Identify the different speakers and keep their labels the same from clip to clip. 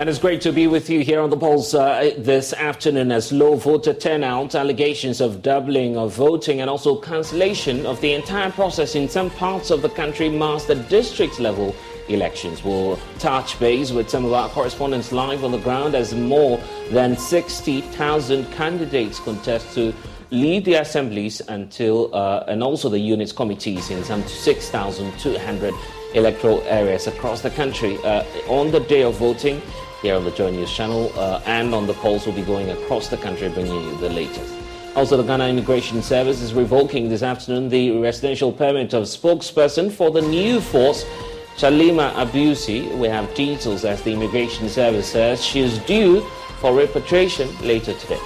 Speaker 1: And it's great to be with you here on the polls uh, this afternoon as low voter turnout, allegations of doubling of voting, and also cancellation of the entire process in some parts of the country mask the district level elections. We'll touch base with some of our correspondents live on the ground as more than 60,000 candidates contest to lead the assemblies until uh, and also the units committees in some 6,200 electoral areas across the country. Uh, on the day of voting, here on the Joy News channel uh, and on the polls will be going across the country bringing you the latest. Also, the Ghana Immigration Service is revoking this afternoon the residential permit of spokesperson for the new force, Shalimar Abbuissi. We have details as the Immigration Service says she is due for repatriation later today.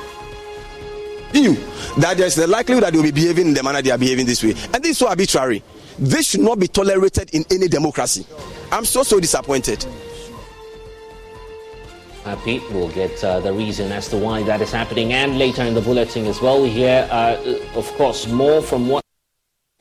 Speaker 2: You that there's the likelihood that they will be behaving in the manner they are behaving this way, and this is so arbitrary. This should not be tolerated in any democracy. I'm so so disappointed.
Speaker 1: Uh, Pete will get uh, the reason as to why that is happening, and later in the bulletin as well, we hear, uh, of course, more from what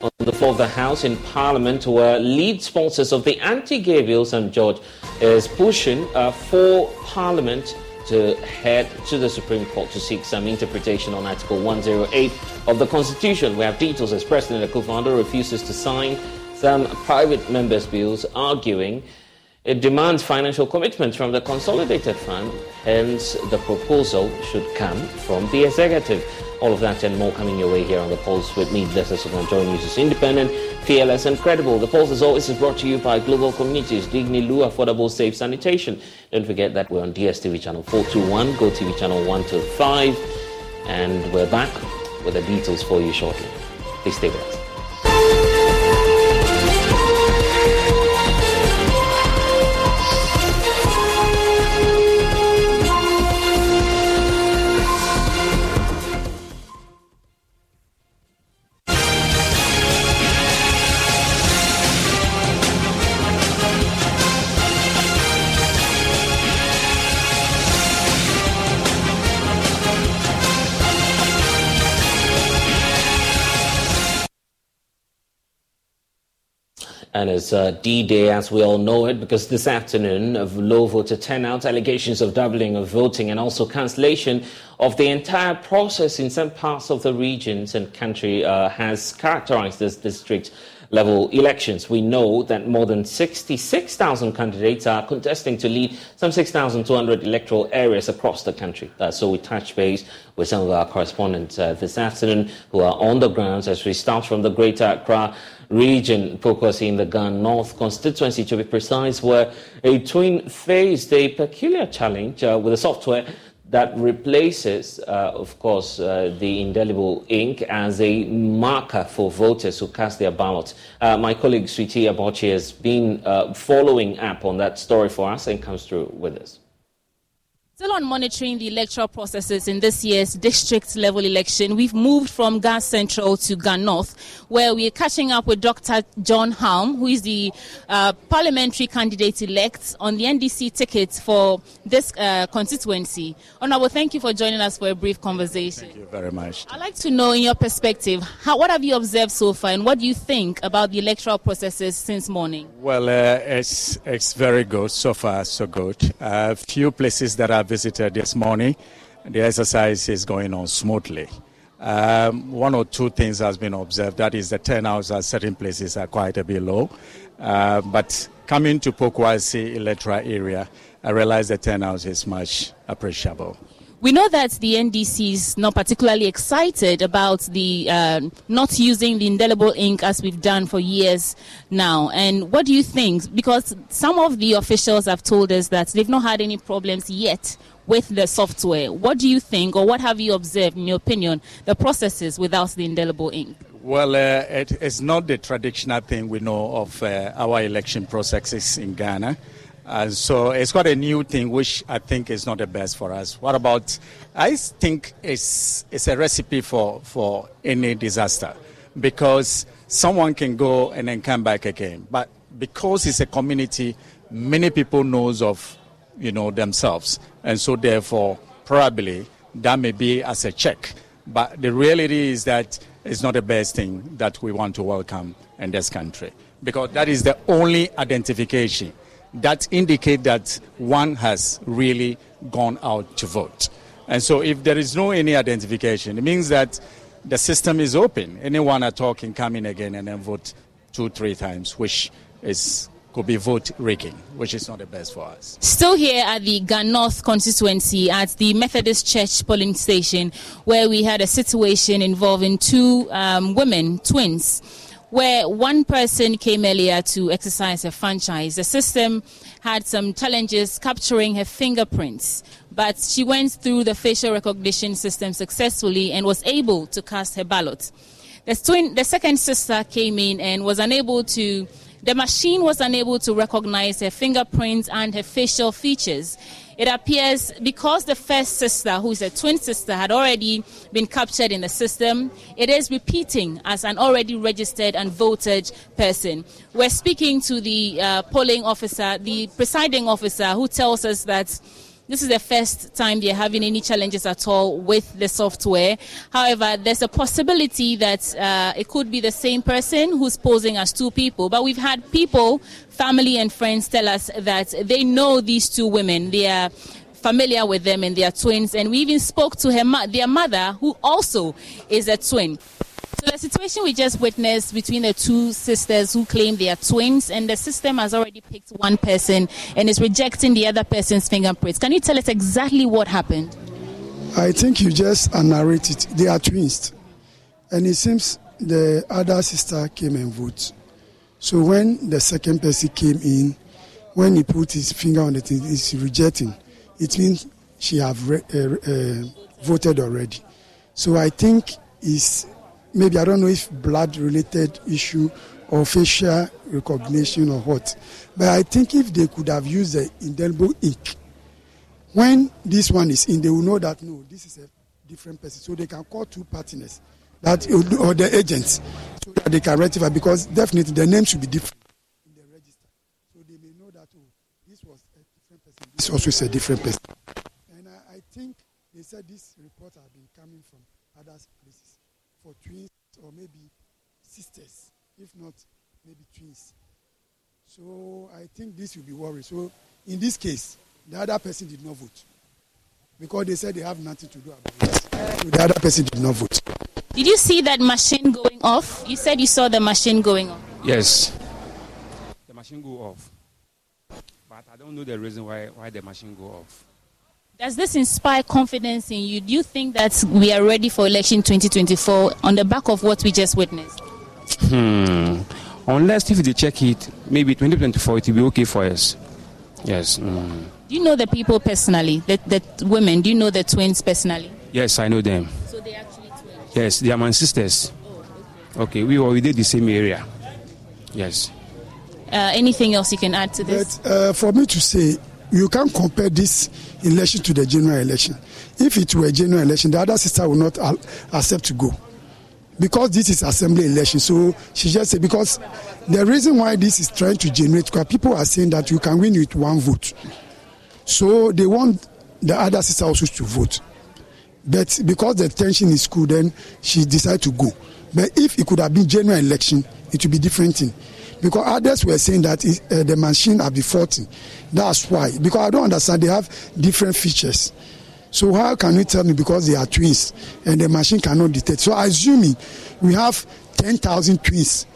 Speaker 1: on the floor of the House in Parliament, where lead sponsors of the anti-gay bill, Sam George, is pushing uh, for Parliament to head to the Supreme Court to seek some interpretation on Article 108 of the Constitution. We have details as President Akufo-Addo refuses to sign some private members' bills, arguing it demands financial commitments from the consolidated fund, hence the proposal should come from the executive. All of that and more coming your way here on the Pulse with me, Blessed Sokan Joy News is independent, fearless and credible. The Pulse as always is brought to you by Global Communities, Digni-Loo Affordable Safe Sanitation. Don't forget that we're on DSTV channel 421, GOtv channel 125, and we're back with the details for you shortly. Please stay with us. And it's uh, D-Day as we all know it because this afternoon of low voter turnout, allegations of doubling of voting and also cancellation of the entire process in some parts of the regions and country uh, has characterized this district level elections. We know that more than 66,000 candidates are contesting to lead some 6,200 electoral areas across the country. Uh, so we touch base with some of our correspondents uh, this afternoon who are on the grounds as we start from the Greater Accra region, focusing in the Ga North constituency to be precise, where a twin faced a peculiar challenge uh, with a software that replaces, uh, of course, uh, the indelible ink as a marker for voters who cast their ballots. Uh, my colleague Sweetie Abochi has been uh, following up on that story for us and comes through with us.
Speaker 3: Still on monitoring the electoral processes in this year's district level election, we've moved from Ga Central to Ga North, where we're catching up with Dr. John Halm, who is the uh, parliamentary candidate elect on the NDC ticket for this uh, constituency. Honorable, thank you for joining us for a brief conversation.
Speaker 4: Thank you very much.
Speaker 3: I'd like to know, in your perspective, how, what have you observed so far, and what do you think about the electoral processes since morning?
Speaker 4: Well, uh, it's it's very good so far, so good. A few places that I've visited this morning, the exercise is going on smoothly. Um, one or two things has been observed. That is, the turnouts at certain places are quite a bit low. Uh, but coming to Pokwasi electoral area, I realize the turnout is much appreciable.
Speaker 3: We know that the NDC is not particularly excited about the uh, not using the indelible ink as we've done for years now. And what do you think? Because some of the officials have told us that they've not had any problems yet with the software. What do you think, or what have you observed, in your opinion, the processes without the indelible ink?
Speaker 4: Well, uh, it is not the traditional thing we know of uh, our election processes in Ghana. Uh, so it's quite a new thing, which I think is not the best for us. What about? I think it's it's a recipe for for any disaster, because someone can go and then come back again. But because it's a community, many people knows of, you know, themselves, and so therefore probably that may be as a check. But the reality is that it's not the best thing that we want to welcome in this country, because that is the only identification that indicate that one has really gone out to vote. And so if there is no any identification, it means that the system is open. Anyone at all can come in again and then vote two, three times, which is could be vote rigging, which is not the best for us.
Speaker 3: Still here at the Ga North constituency at the Methodist Church polling station, where we had a situation involving two um, women, twins where one person came earlier to exercise her franchise. The system had some challenges capturing her fingerprints, but she went through the facial recognition system successfully and was able to cast her ballot. The, twin, the second sister came in and was unable to the machine was unable to recognize her fingerprints and her facial features. It appears because the first sister, who is a twin sister, had already been captured in the system, it is repeating as an already registered and voted person. We're speaking to the uh, polling officer, the presiding officer, who tells us that this is the first time they're having any challenges at all with the software. However, there's a possibility that uh, it could be the same person who's posing as two people. But we've had people, family and friends, tell us that they know these two women. They are familiar with them and they are twins. And we even spoke to her, their mother, who also is a twin. So the situation we just witnessed between the two sisters who claim they are twins, and the system has already picked one person and is rejecting the other person's fingerprints. Can you tell us exactly what happened?
Speaker 5: I think you just narrated. They are twins, and it seems the other sister came and voted. So when the second person came in, when he put his finger on it, he's rejecting. It means she have re- uh, uh, voted already. So I think it's maybe I don't know if blood related issue or facial recognition or what. But I think if they could have used the indelible ink, when this one is in, they will know that no, this is a different person. So they can call two partners that or the agents so that they can rectify because definitely the name should be different in the register. So they may know that oh, this was a different person. This also is a different person. And I, I think they said this or maybe sisters, if not maybe twins. So I think this will be worried. So in this case, the other person did not vote because they said they have nothing to do about it. So the other person did not vote.
Speaker 3: Did you see that machine going off? You said you saw the machine going off.
Speaker 6: Yes. The machine go off. But I don't know the reason why, why the machine go off.
Speaker 3: Does this inspire confidence in you? Do you think that we are ready for election 2024 on the back of what we just witnessed?
Speaker 6: Hmm. Unless if they check it, maybe 2024 it will be okay for us. Yes. Mm.
Speaker 3: Do you know the people personally? The, the women? Do you know the twins personally?
Speaker 6: Yes, I know them.
Speaker 3: So they are actually twins?
Speaker 6: Yes, they are my sisters.
Speaker 3: Oh,
Speaker 6: okay. okay, we were within the same area. Yes.
Speaker 3: Uh, anything else you can add to this?
Speaker 5: But uh, for me to say, you can't compare this election to the general election. If it were a general election, the other sister will not accept to go. Because this is assembly election, so she just said because the reason why this is trying to generate, because people are saying that you can win with one vote, so they want the other sister also to vote. But because the tension is cool, then she decided to go. But if it could have been general election, it would be different thing. Because others were saying that uh, the machine are faulty. That's why. Because I don't understand. They have different features. So how can you tell me because they are twins and the machine cannot detect? So assuming we have 10,000 twins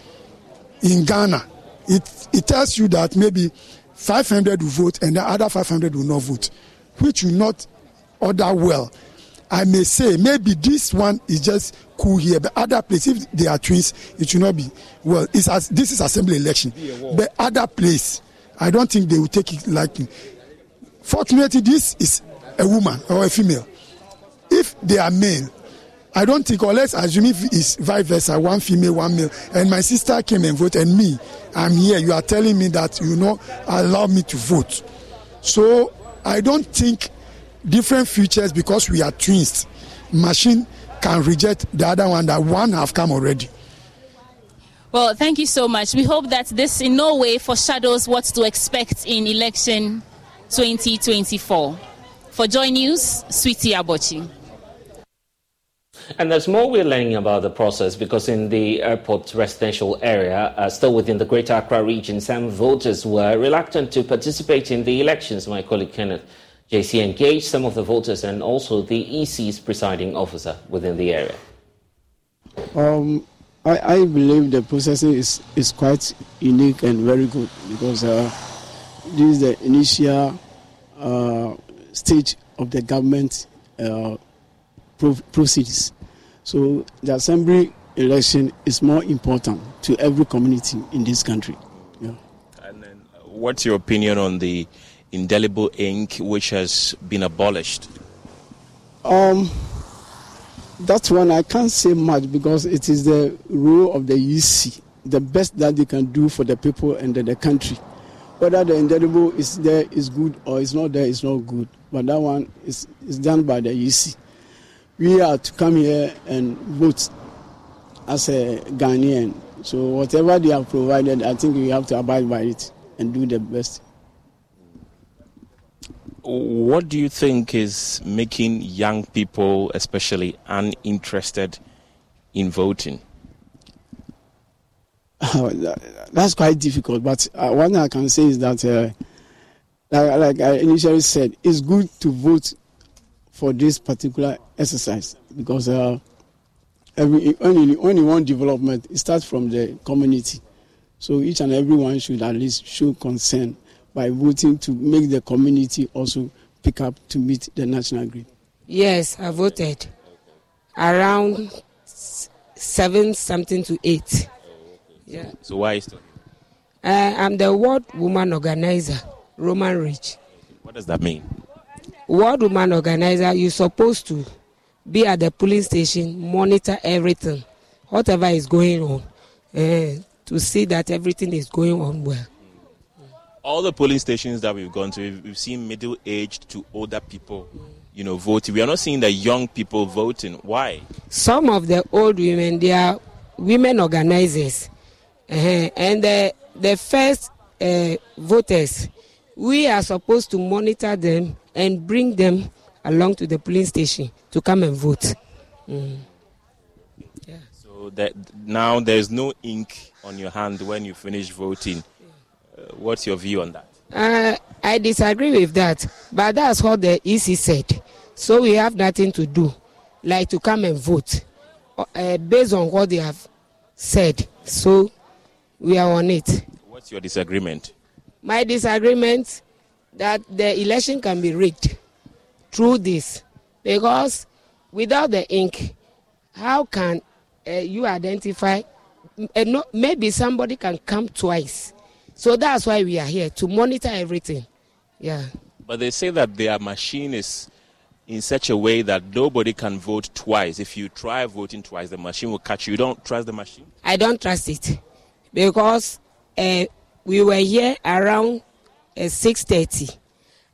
Speaker 5: in Ghana, it, it tells you that maybe 500 will vote and the other 500 will not vote, which will not order well. I may say maybe this one is just cool here, but other place if they are twins, it should not be. Well, it's as this is assembly election, but other place, I don't think they will take it lightly. Fortunately, this is a woman or a female. If they are male, I don't think, or let's assume if it's vice versa, one female, one male, and my sister came and voted, and me, I'm here. You are telling me that you know allow me to vote. So I don't think different features because we are twins. Machine can reject the other one that one have come already.
Speaker 3: Well, thank you so much. We hope that this in no way foreshadows what to expect in election 2024. For Joy News, Sweetie Abochi.
Speaker 1: And there's more we're learning about the process because in the airport residential area, uh, still within the Greater Accra region, some voters were reluctant to participate in the elections. My colleague Kenneth JC engaged some of the voters and also the EC's presiding officer within the area.
Speaker 7: Um, I, I, believe the process is, is quite unique and very good because uh, this is the initial uh, stage of the government uh, pro- proceedings. So the assembly election is more important to every community in this country. Yeah.
Speaker 8: And then, what's your opinion on the indelible ink which has been abolished?
Speaker 7: Um, that one I can't say much because it is the rule of the EC, the best that they can do for the people and the, the country. Whether the indelible is there is good or it's not there is not good, but that one is, is done by the EC. We are to come here and vote as a Ghanaian. So whatever they have provided, I think we have to abide by it and do the best
Speaker 8: what do you think is making young people, especially, uninterested in voting?
Speaker 7: that's quite difficult, but uh, one I can say is that, uh, like, like, I initially said, it's good to vote for this particular exercise because uh, every, when you want development, it starts from the community. So each and everyone should at least show concern by voting to make the community also pick up to meet the national grid?
Speaker 9: Yes, I voted around seven something to eight.
Speaker 8: Yeah. So why is that?
Speaker 9: Uh, I'm the World Woman Organizer, Roman Ridge.
Speaker 8: What does that mean?
Speaker 9: World Woman Organizer, you're supposed to be at the polling station, monitor everything, whatever is going on, uh, to see that everything is going on well
Speaker 8: all the polling stations that we've gone to, we've seen middle-aged to older people, you know, voting. We are not seeing the young people voting. Why?
Speaker 9: Some of the old women, they are women organizers, uh-huh. and the the first uh, voters, we are supposed to monitor them and bring them along to the polling station to come and vote. Mm.
Speaker 8: Yeah. So that now there's no ink on your hand when you finish voting what's your view on that?
Speaker 9: Uh, I disagree with that, but that's what the EC said. So we have nothing to do, like to come and vote uh, based on what they have said. So we are on it.
Speaker 8: What's your disagreement?
Speaker 9: My disagreement that the election can be rigged through this because without the ink, how can uh, you identify? Uh, no, maybe somebody can come twice so that's why we are here to monitor everything. Yeah.
Speaker 8: But they say that their machine is in such a way that nobody can vote twice. If you try voting twice, the machine will catch you. You don't trust the machine?
Speaker 9: I don't trust it because uh, we were here around uh, 6.30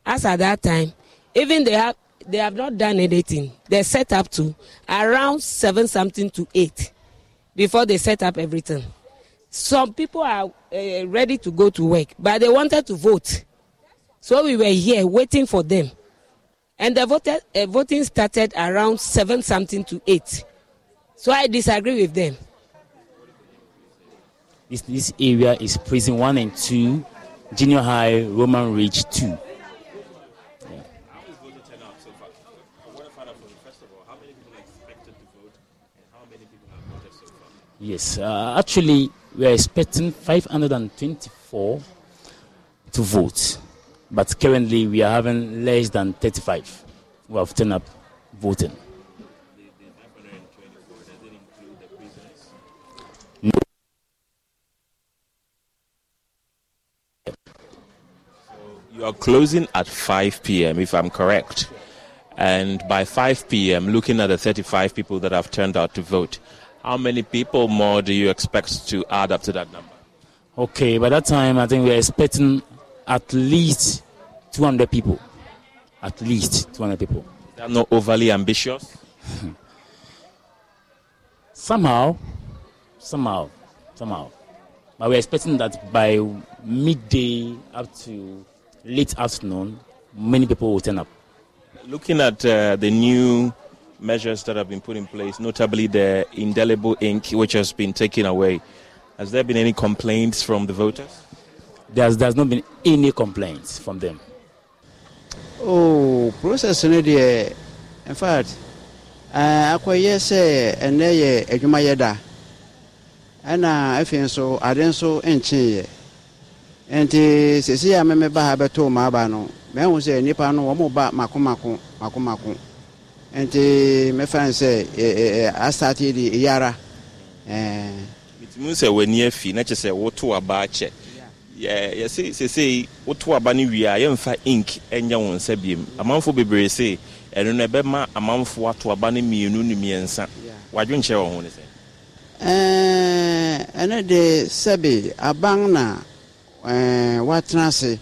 Speaker 9: as at that time, even they have they have not done anything. They set up to around seven something to eight before they set up everything. Some people are uh, ready to go to work, but they wanted to vote. So we were here waiting for them. And the vote, uh, voting started around seven something to eight. So I disagree with them.
Speaker 10: This, this area is prison one and two, junior high, Roman Ridge two. Yes, uh, actually, we are expecting 524 to vote, but currently we are having less than 35 who have turned up voting. No.
Speaker 8: You are closing at 5 p.m., if I'm correct. And by 5 p.m., looking at the 35 people that have turned out to vote, how many people more do you expect to add up to that number?
Speaker 10: Okay, by that time, I think we're expecting at least 200 people. At least 200 people.
Speaker 8: That not overly ambitious?
Speaker 10: somehow, somehow, somehow. But we're expecting that by midday up to late afternoon, many people will turn up.
Speaker 8: Looking at uh, the new measures that have been put in place, notably the indelible ink which has been taken away. Has there been any complaints from the voters?
Speaker 10: There's, there's not been any complaints from them.
Speaker 11: Oh, process no deɛ in fact eh, akɔyɛ sɛ ɛnɛ yɛ adwumayɛ da ɛna afei nso ade nso nkyeeɛ nti sesi a mɛmɛ ba ha bɛtoo ma aba no mɛhu sɛ nnipa no wɔn ba mako mako mako mako nti mɛfa n sɛ asate de ɛyi ara
Speaker 8: metumi sɛ w'ani afi na kyɛ sɛ woto aba akyɛ. Yɛse sesei woto aba no wie a yɛmfa ink ɛnyɛ wo nsa biom amanfoɔ bebree se ɛno no ɛbɛma amanfoɔ ato aba no mmienu ne mmiɛnsa. Wadwenkyerɛ wɔ ho ne sɛ?
Speaker 11: Ɛno de sɛbe aban na watena ase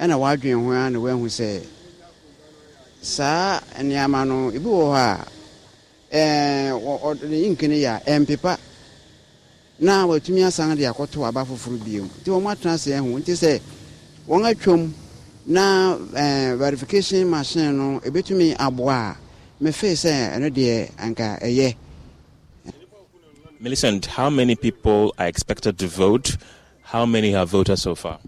Speaker 11: ɛna wadwen ho a na wahu sɛ saa nneɛma no ebi wɔ hɔ a ɔde yinkini yɛ a ɛmpepa na watumi asan de akɔto aba foforɔ bio nti wɔn atena ase ɛho nti sɛ wɔn atwam na ɛɛ verification machine no ebetumi aboa a mefe sɛ ɛno deɛ anka ɛyɛ.
Speaker 8: Millicent, how many people are expected to vote? How many have voted so far?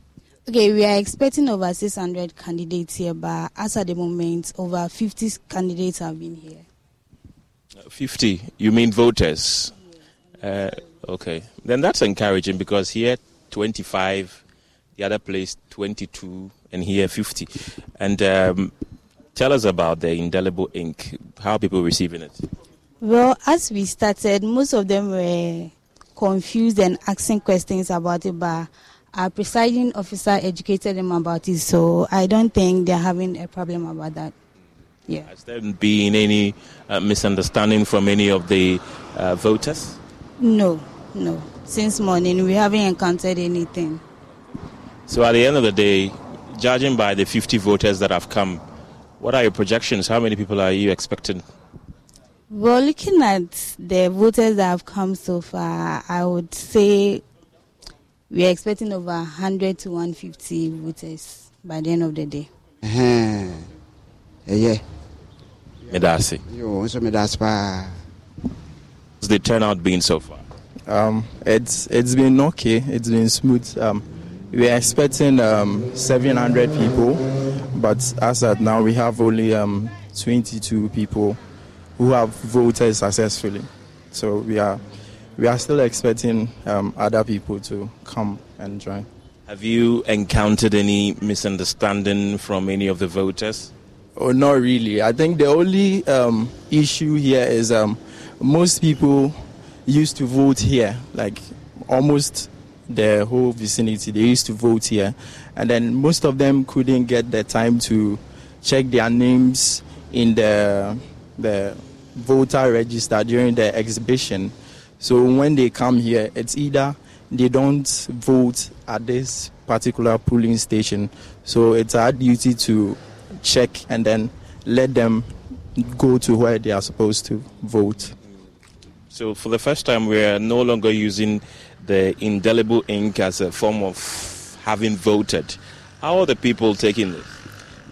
Speaker 12: Okay, we are expecting over 600 candidates here, but as at the moment, over 50 candidates have been here.
Speaker 8: 50? You mean voters? Uh, okay. Then that's encouraging because here 25, the other place 22, and here 50. And um, tell us about the indelible ink. How are people receiving it?
Speaker 12: Well, as we started, most of them were confused and asking questions about it, but our presiding officer educated them about it, so I don't think they're having a problem about that. Yeah.
Speaker 8: Has there been any uh, misunderstanding from any of the uh, voters?
Speaker 12: No, no. Since morning, we haven't encountered anything.
Speaker 8: So, at the end of the day, judging by the 50 voters that have come, what are your projections? How many people are you expecting?
Speaker 12: Well, looking at the voters that have come so far, I would say we are expecting over 100 to 150 voters by the end of the day.
Speaker 11: Yeah.
Speaker 8: Medasi.
Speaker 11: Yo, so Medasi pa.
Speaker 8: The turnout been so far?
Speaker 13: Um, it's it's been okay. It's been smooth. Um, we are expecting um, 700 people, but as at now we have only um, 22 people who have voted successfully. So we are we are still expecting um, other people to come and join.
Speaker 8: Have you encountered any misunderstanding from any of the voters?
Speaker 13: Oh, not really. I think the only um, issue here is um, most people used to vote here, like almost the whole vicinity. They used to vote here, and then most of them couldn't get the time to check their names in the the voter register during the exhibition. So when they come here, it's either they don't vote at this particular polling station. So it's our duty to check and then let them go to where they are supposed to vote.
Speaker 8: So, for the first time, we are no longer using the indelible ink as a form of having voted. How are the people taking this?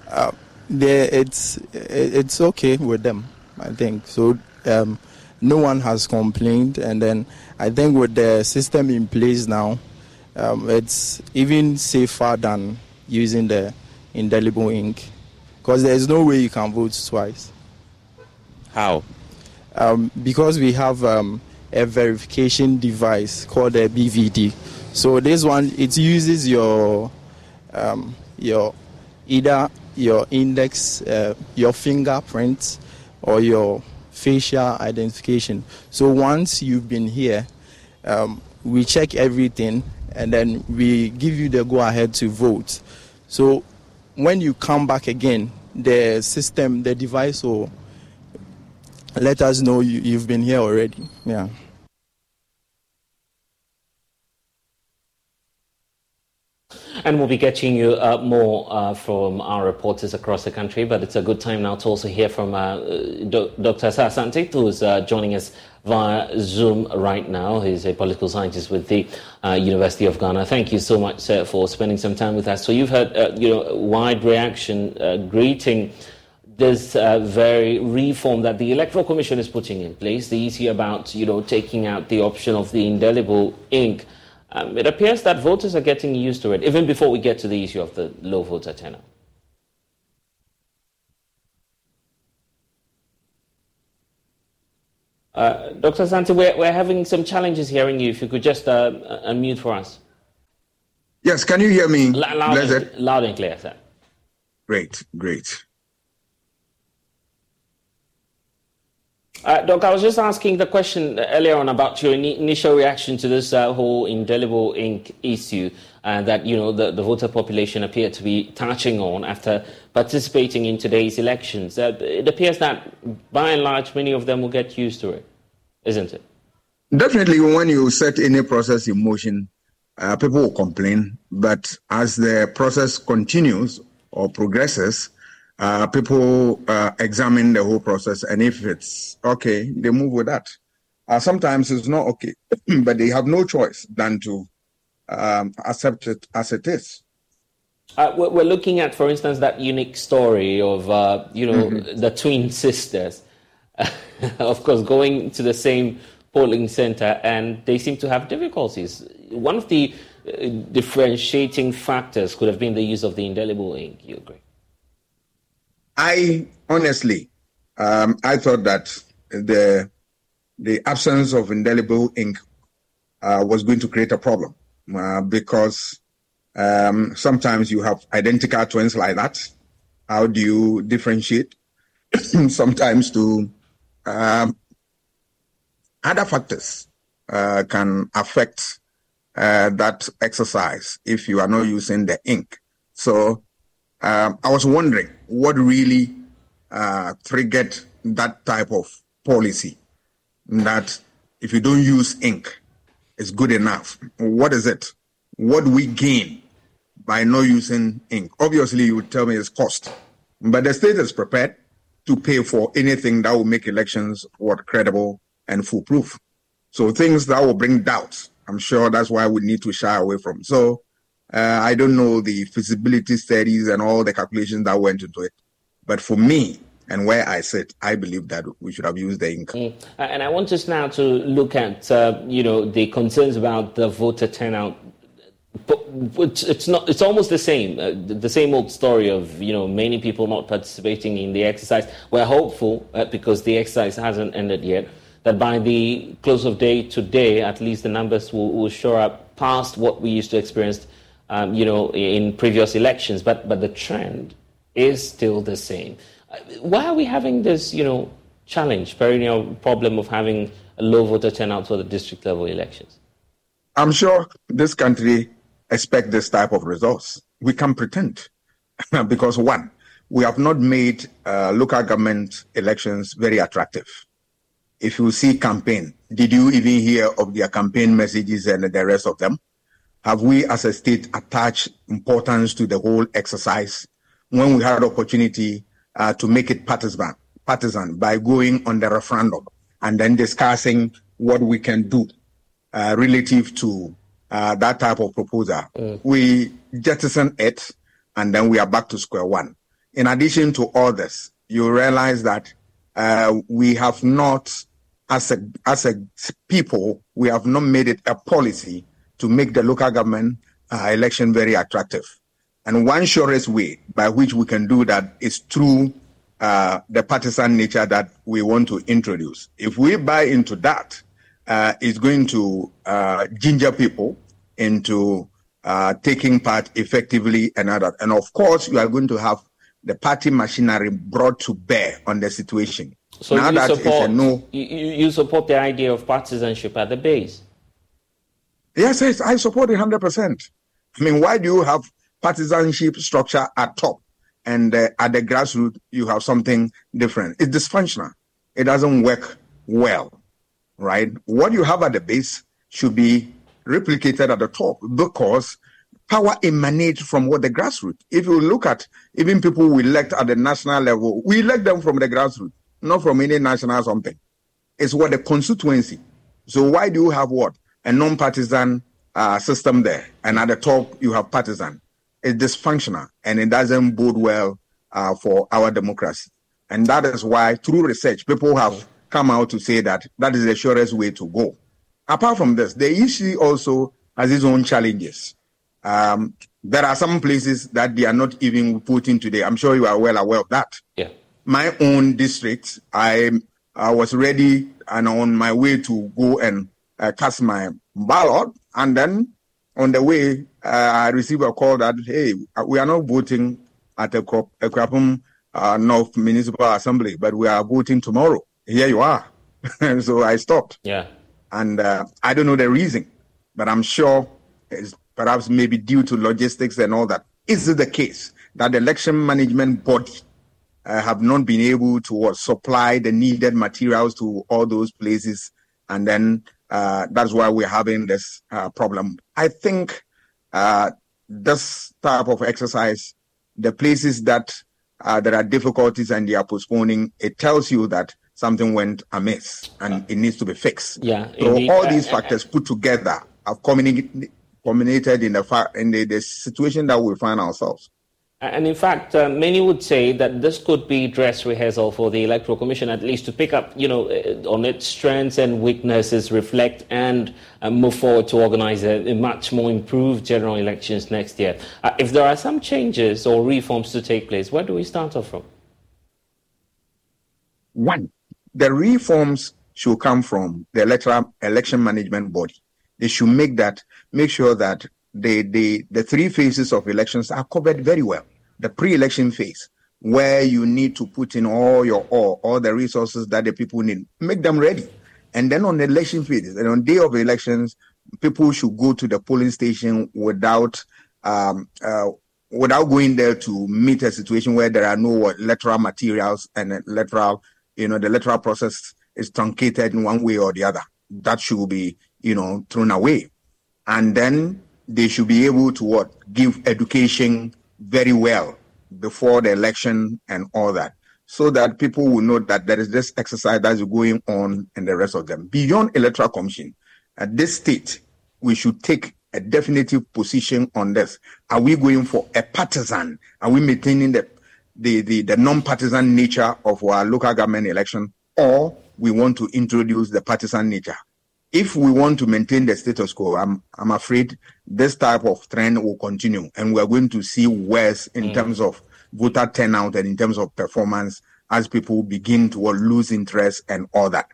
Speaker 13: Uh, it's it's okay with them, I think. So um, no one has complained, and then I think with the system in place now, um, it's even safer than using the indelible ink because there is no way you can vote twice.
Speaker 8: How?
Speaker 13: Um, because we have um, a verification device called a BVD. So this one it uses your um, your either your index, uh, your fingerprint, or your facial identification. So once you've been here, um, we check everything and then we give you the go ahead to vote. So when you come back again, the system, the device will let us know you, you've been here already. Yeah.
Speaker 1: And we'll be getting you uh, more uh, from our reporters across the country. But it's a good time now to also hear from uh, Dr. Asante, who's uh, joining us via Zoom right now. He's a political scientist with the uh, University of Ghana. Thank you so much, sir, for spending some time with us. So you've heard, uh, you know, wide reaction greeting this very reform that the Electoral Commission is putting in place. The issue about, you know, taking out the option of the indelible ink. Um, it appears that voters are getting used to it, even before we get to the issue of the low voter turnout. Uh, Dr. Santi, we're, we're, having some challenges hearing you. If you could just uh, unmute for us.
Speaker 14: Yes, can you hear me?
Speaker 1: L- loud, and, loud and clear, sir.
Speaker 14: Great, great.
Speaker 1: Uh, Doc, I was just asking the question earlier on about your initial reaction to this uh, whole indelible ink issue uh, that you know the, the, voter population appeared to be touching on after participating in today's elections. Uh, it appears that by and large, many of them will get used to it, isn't it?
Speaker 14: Definitely, when you set any process in motion, uh, people will complain. But as the process continues or progresses, uh, people uh, examine the whole process, and if it's okay, they move with that. Uh, sometimes it's not okay, but they have no choice than to um, accept it as it is.
Speaker 1: Uh, we're looking at, for instance, that unique story of uh, you know mm-hmm. the twin sisters, of course, going to the same polling center, and they seem to have difficulties. One of the uh, differentiating factors could have been the use of the indelible ink. You agree?
Speaker 14: I honestly, um, I thought that the the absence of indelible ink uh, was going to create a problem uh, because um, sometimes you have identical twins like that. How do you differentiate? sometimes to um, other factors uh, can affect uh, that exercise if you are not using the ink. So um, I was wondering what really uh, triggered that type of policy that if you don't use ink, it's good enough. What is it? What we gain by not using ink? Obviously, you would tell me it's cost, but the state is prepared to pay for anything that will make elections what credible and foolproof. So things that will bring doubts, I'm sure that's why we need to shy away from. So uh, I don't know the feasibility studies and all the calculations that went into it. But for me, and where I sit, I believe that we should have used the ink. Mm.
Speaker 1: And I want us now to look at, uh, you know, the concerns about the voter turnout. But it's not. It's almost the same. Uh, the same old story of you know many people not participating in the exercise. We're hopeful uh, because the exercise hasn't ended yet that by the close of day today, at least the numbers will, will show up past what we used to experience um, you know, in previous elections, but, but the trend is still the same. Uh, why are we having this, you know, challenge, perennial problem of having a low voter turnout for the district level elections?
Speaker 14: I'm sure this country expect this type of results. We can pretend because one, we have not made uh, local government elections very attractive. If you see campaign, did you even hear of their campaign messages and the rest of them? Have we as a state attached importance to the whole exercise when we had opportunity uh, to make it partisan, partisan by going on the referendum and then discussing what we can do uh, relative to uh, that type of proposal. Mm. We jettison it and then we are back to square one. In addition to all this, you realize that uh, we have not, as a, as a people, we have not made it a policy to make the local government uh, election very attractive. And one surest way by which we can do that is through uh, the partisan nature that we want to introduce. If we buy into that, uh, it's going to uh, ginger people into uh, taking part effectively and other. And of course, you are going to have the party machinery brought to bear on the situation.
Speaker 1: So now you support, no, you, you support the idea of partisanship at the base?
Speaker 14: Yes, yes, I support it 100%. I mean, why do you have partisanship structure at top and uh, at the grassroots you have something different? It's dysfunctional. It doesn't work well, right? What you have at the base should be replicated at the top because power emanates from what the grassroots. If you look at even people we elect at the national level, we elect them from the grassroots, not from any national something. It's what the constituency. So why do you have what? A non-partisan uh, system there, and at the top you have partisan. It's dysfunctional, and it doesn't bode well uh, for our democracy. And that is why, through research, people have come out to say that that is the surest way to go. Apart from this, the issue also has its own challenges. Um, there are some places that they are not even putting today. I'm sure you are well aware of that.
Speaker 1: Yeah.
Speaker 14: My own district, I, I was ready and on my way to go and uh, cast my ballot. And then on the way, uh, I received a call that, hey, we are not voting at a Akuapem uh, North Municipal Assembly, but we are voting tomorrow. Here you are. so I stopped.
Speaker 1: Yeah.
Speaker 14: And uh, I don't know the reason, but I'm sure it's perhaps maybe due to logistics and all that. Is it the case that the election management body uh, have not been able to uh, supply the needed materials to all those places? And then uh, that's why we're having this uh, problem. I think uh, this type of exercise, the places that uh, there are difficulties and they are postponing, it tells you that something went amiss and it needs to be fixed.
Speaker 1: Yeah.
Speaker 14: So indeed. all these factors put together have culminated in the fa- in the, the situation that we find ourselves.
Speaker 1: And in fact, uh, many would say that this could be dress rehearsal for the Electoral Commission, at least to pick up, you know, uh, on its strengths and weaknesses, reflect and uh, move forward to organize a, a, much more improved general elections next year. Uh, if there are some changes or reforms to take place, where do we start off from?
Speaker 14: One, the reforms should come from the electoral election management body. They should make that, make sure that the, the, the three phases of elections are covered very well. The pre-election phase, where you need to put in all your all, all the resources that the people need, make them ready. And then on the election phase, and on day of elections, people should go to the polling station without um, uh, without going there to meet a situation where there are no electoral materials and electoral, you know, the electoral process is truncated in one way or the other. That should be, you know, thrown away. And then they should be able to what? Give education very well before the election and all that so that people will know that there is this exercise that is going on and the rest of them. Beyond electoral commission at this state we should take a definitive position on this. Are we going for a partisan? Are we maintaining the the, the, the non-partisan nature of our local government election? Or we want to introduce the partisan nature if we want to maintain the status quo, I'm I'm afraid this type of trend will continue, and we're going to see worse in mm. terms of voter turnout and in terms of performance as people begin to lose interest and all that.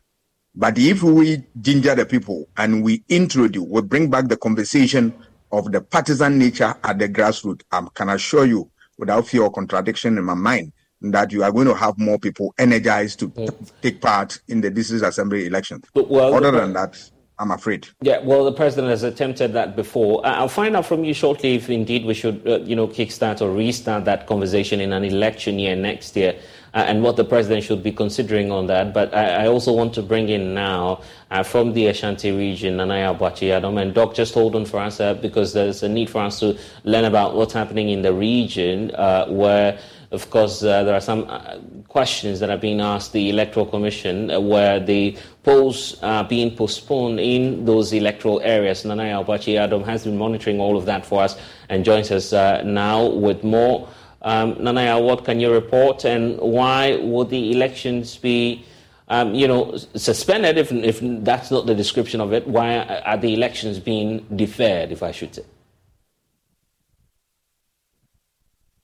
Speaker 14: But if we ginger the people and we introduce, we bring back the conversation of the partisan nature at the grassroots, I can assure you, without fear or contradiction in my mind, that you are going to have more people energized to t- take part in the district assembly elections. But, well, Other than that, I'm afraid.
Speaker 1: Yeah, well, the president has attempted that before. I'll find out from you shortly if indeed we should, uh, you know, kickstart or restart that conversation in an election year next year. uh, and what the president should be considering on that. But I, I also want to bring in now uh, from the Ashanti region, Nana Aboakye Adam. And Doc, just hold on for us uh, because there's a need for us to learn about what's happening in the region uh, where of course, uh, there are some uh, questions that are being asked the Electoral Commission uh, where the polls are being postponed in those electoral areas. Nanaya Aboakye Adam has been monitoring all of that for us and joins us uh, now with more. Um, Nanaya, what can you report and why would the elections be um, you know, suspended if, if that's not the description of it? Why are the elections being deferred, if I should say?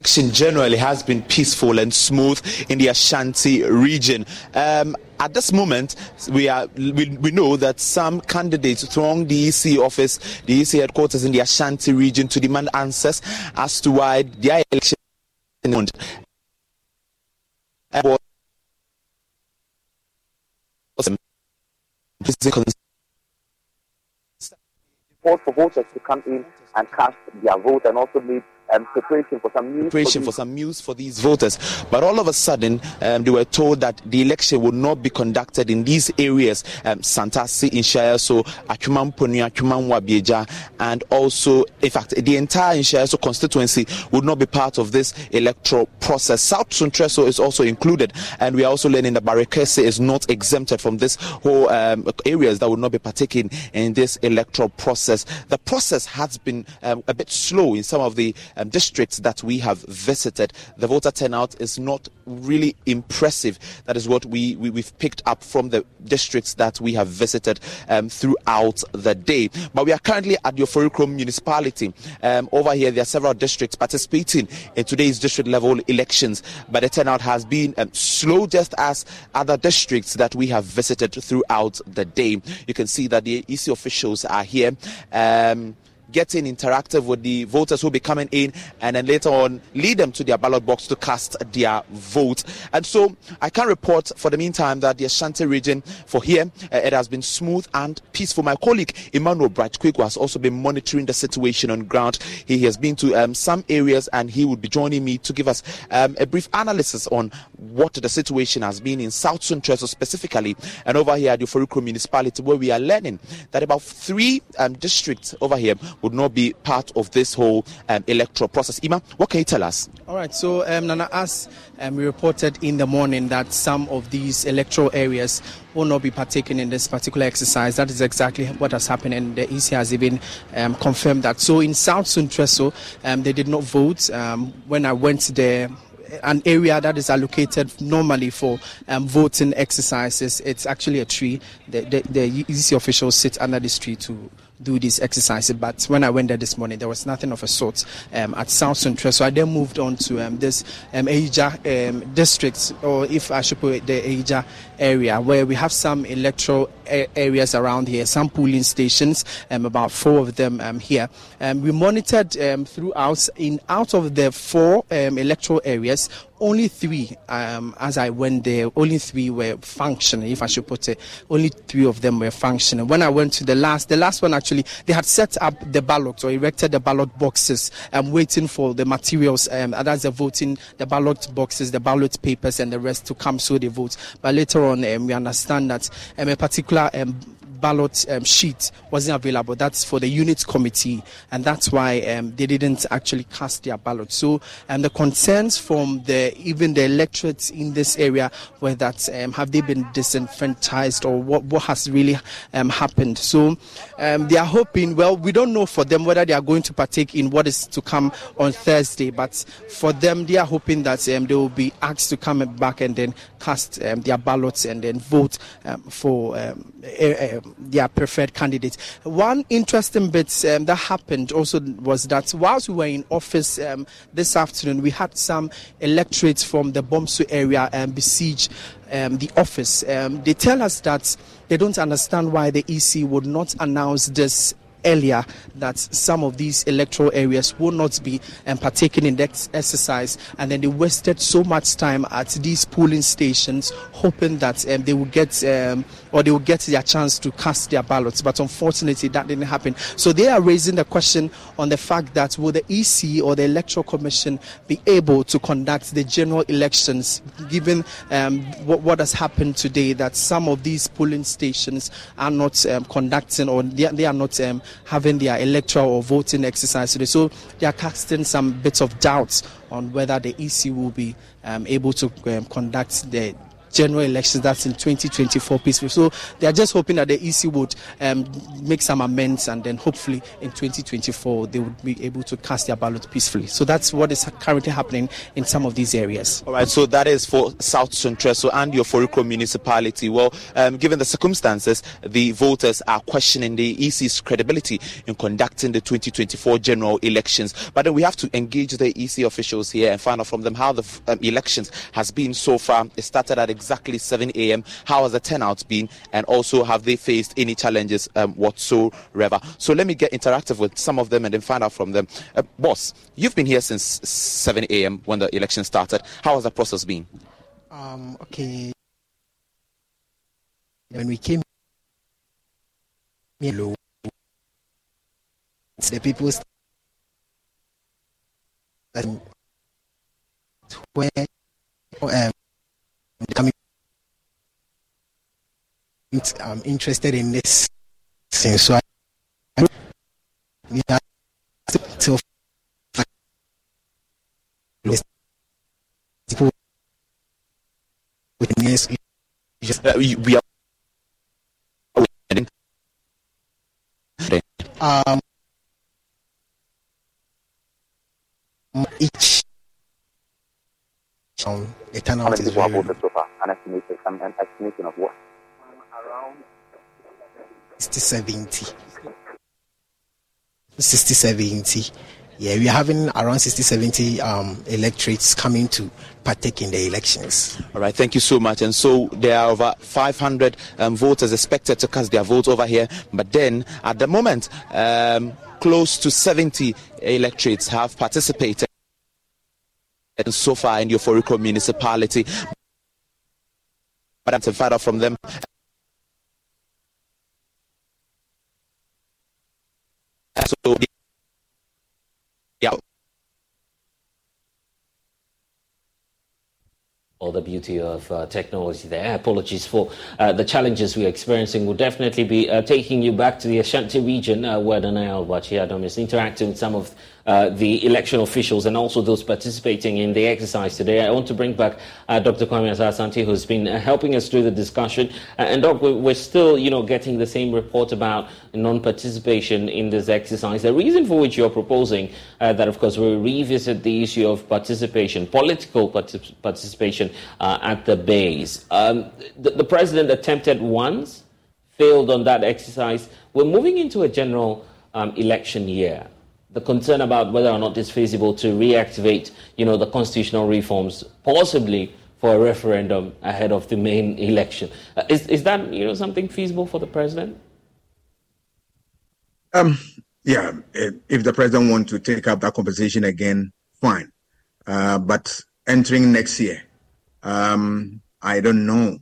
Speaker 15: Election generally has been peaceful and smooth in the Ashanti region. Um, at this moment, we are we, we know that some candidates throng the EC office, the EC headquarters in the Ashanti region to demand answers as to why their election
Speaker 16: for voters to come in and cast their vote and also um, preparation for some news.
Speaker 15: Preparation for, some news for these voters. But all of a sudden, um, they were told that the election would not be conducted in these areas, um, Santasi in Shire, so Atwumam Ponu, Atwumam Wabieja, and also, in fact, the entire so constituency would not be part of this electoral process. South Sontresso is also included, and we are also learning that Barekese is not exempted from this whole um, areas that would not be partaking in this electoral process. The process has been um, a bit slow in some of the um, districts that we have visited, the voter turnout is not really impressive. That is what we, we, have picked up from the districts that we have visited um, throughout the day. But we are currently at the Oforikrom municipality. Um, over here, there are several districts participating in today's district level elections, but the turnout has been um, slow just as other districts that we have visited throughout the day. You can see that the EC officials are here. Um, getting interactive with the voters who will be coming in and then later on lead them to their ballot box to cast their vote. And so I can report for the meantime that the Ashanti region for here, uh, it has been smooth and peaceful. My colleague Emmanuel Bright Quick has also been monitoring the situation on ground. He has been to um, some areas and he will be joining me to give us um, a brief analysis on what the situation has been in South Sontresso specifically and over here at the municipality where we are learning that about three um, districts over here would not be part of this whole um, electoral process. Ima, what can you tell us?
Speaker 17: All right, so um, Nana, as um, we reported in the morning that some of these electoral areas will not be partaking in this particular exercise. That is exactly what has happened, and the EC has even um, confirmed that. So in South Sontresso, um, they did not vote. When I went there, an area that is allocated normally for um, voting exercises. It's actually a tree. The, the, the EC officials sit under this tree to do these exercises. But when I went there this morning, there was nothing of a sort um, at South Central. So I then moved on to um, this um, Ayigya um, district, or if I should put it, the Ayigya area, where we have some electoral areas around here, some polling stations, um, about four of them um, here. We monitored throughout, in out of the four electoral areas, only three, um, as I went there, only three were functioning, if I should put it. Only three of them were functioning. When I went to the last, the last one actually, they had set up the ballot or erected the ballot boxes, um, waiting for the materials, um, that's the voting, the ballot boxes, the ballot papers, and the rest to come so they vote. But later on, um, we understand that um, a particular um, ballot um, sheet wasn't available. That's for the unit committee, and that's why um, they didn't actually cast their ballot. So, um, the concerns from the even the electorates in this area were that um, have they been disenfranchised or what what has really um, happened? So, um, they are hoping. Well, we don't know for them whether they are going to partake in what is to come on Thursday, but for them, they are hoping that they will be asked to come back and then cast their ballots and then vote for their preferred candidate. One interesting bit um, that happened also was that whilst we were in office um, this afternoon, we had some electorates from the Bomso area um, besiege um, the office. Um, they tell us that they don't understand why the EC would not announce this earlier that some of these electoral areas will not be um, partaking in that exercise, and then they wasted so much time at these polling stations, hoping that um, they will get um, or they will get their chance to cast their ballots. But unfortunately, that didn't happen. So they are raising the question on the fact that will the EC or the Electoral Commission be able to conduct the general elections, given um, what, what, has happened today, that some of these polling stations are not um, conducting or they, they are not um, having their electoral or voting exercise today. So they are casting some bits of doubts on whether the EC will be um, able to um, conduct the general elections that's in 2024 peacefully. So they are just hoping that the EC would um, make some amends and then hopefully in 2024 they would be able to cast their ballot peacefully. So that's what is currently happening in some of these areas.
Speaker 15: All right, so that is for South Sontreso and your Foriko municipality. Well, um, given the circumstances, the voters are questioning the EC's credibility in conducting the 2024 general elections. But then we have to engage the EC officials here and find out from them how the um, elections has been so far. It started at exactly 7 a.m. How has the turnout been? And also, have they faced any challenges um, whatsoever? So let me get interactive with some of them and then find out from them. Uh, boss, you've been here since 7 a.m. when the election started. How has the process been?
Speaker 17: Um, okay. When we came here, the people where um, I'm interested in this thing. So I have to with this just we are um each um, the turnout How many people have voted so far? An estimation, an, an estimation of what? Around 60 70. 60 70. Yeah, we are having around 60 70 um, electorates coming to partake in the elections.
Speaker 15: All right, thank you so much. And so there are over 500 um, voters expected to cast their vote over here. But then at the moment, um, close to 70 electorates have participated so far in Foriko municipality. But I'm to find from them. So, yeah.
Speaker 1: All the beauty of uh, technology there. Apologies for uh, the challenges we're experiencing. We'll definitely be uh, taking you back to the Ashanti region uh, where Danai Albachi Adam is interacting with some of uh, the election officials and also those participating in the exercise today. I want to bring back uh, Dr. Kwame Asah-Asante, who's been uh, helping us through the discussion. Uh, and Doc, we're still, you know, getting the same report about non-participation in this exercise. The reason for which you're proposing that, of course, we revisit the issue of participation, political partic- participation at the base. Um, the, the president attempted once, failed on that exercise. We're moving into a general um, election year the concern about whether or not it's feasible to reactivate, you know, the constitutional reforms, possibly for a referendum ahead of the main election. Uh, is, is that, you know, something feasible for the president?
Speaker 14: Um, yeah, if the president wants to take up that conversation again, fine. Uh, but entering next year, um, I don't know.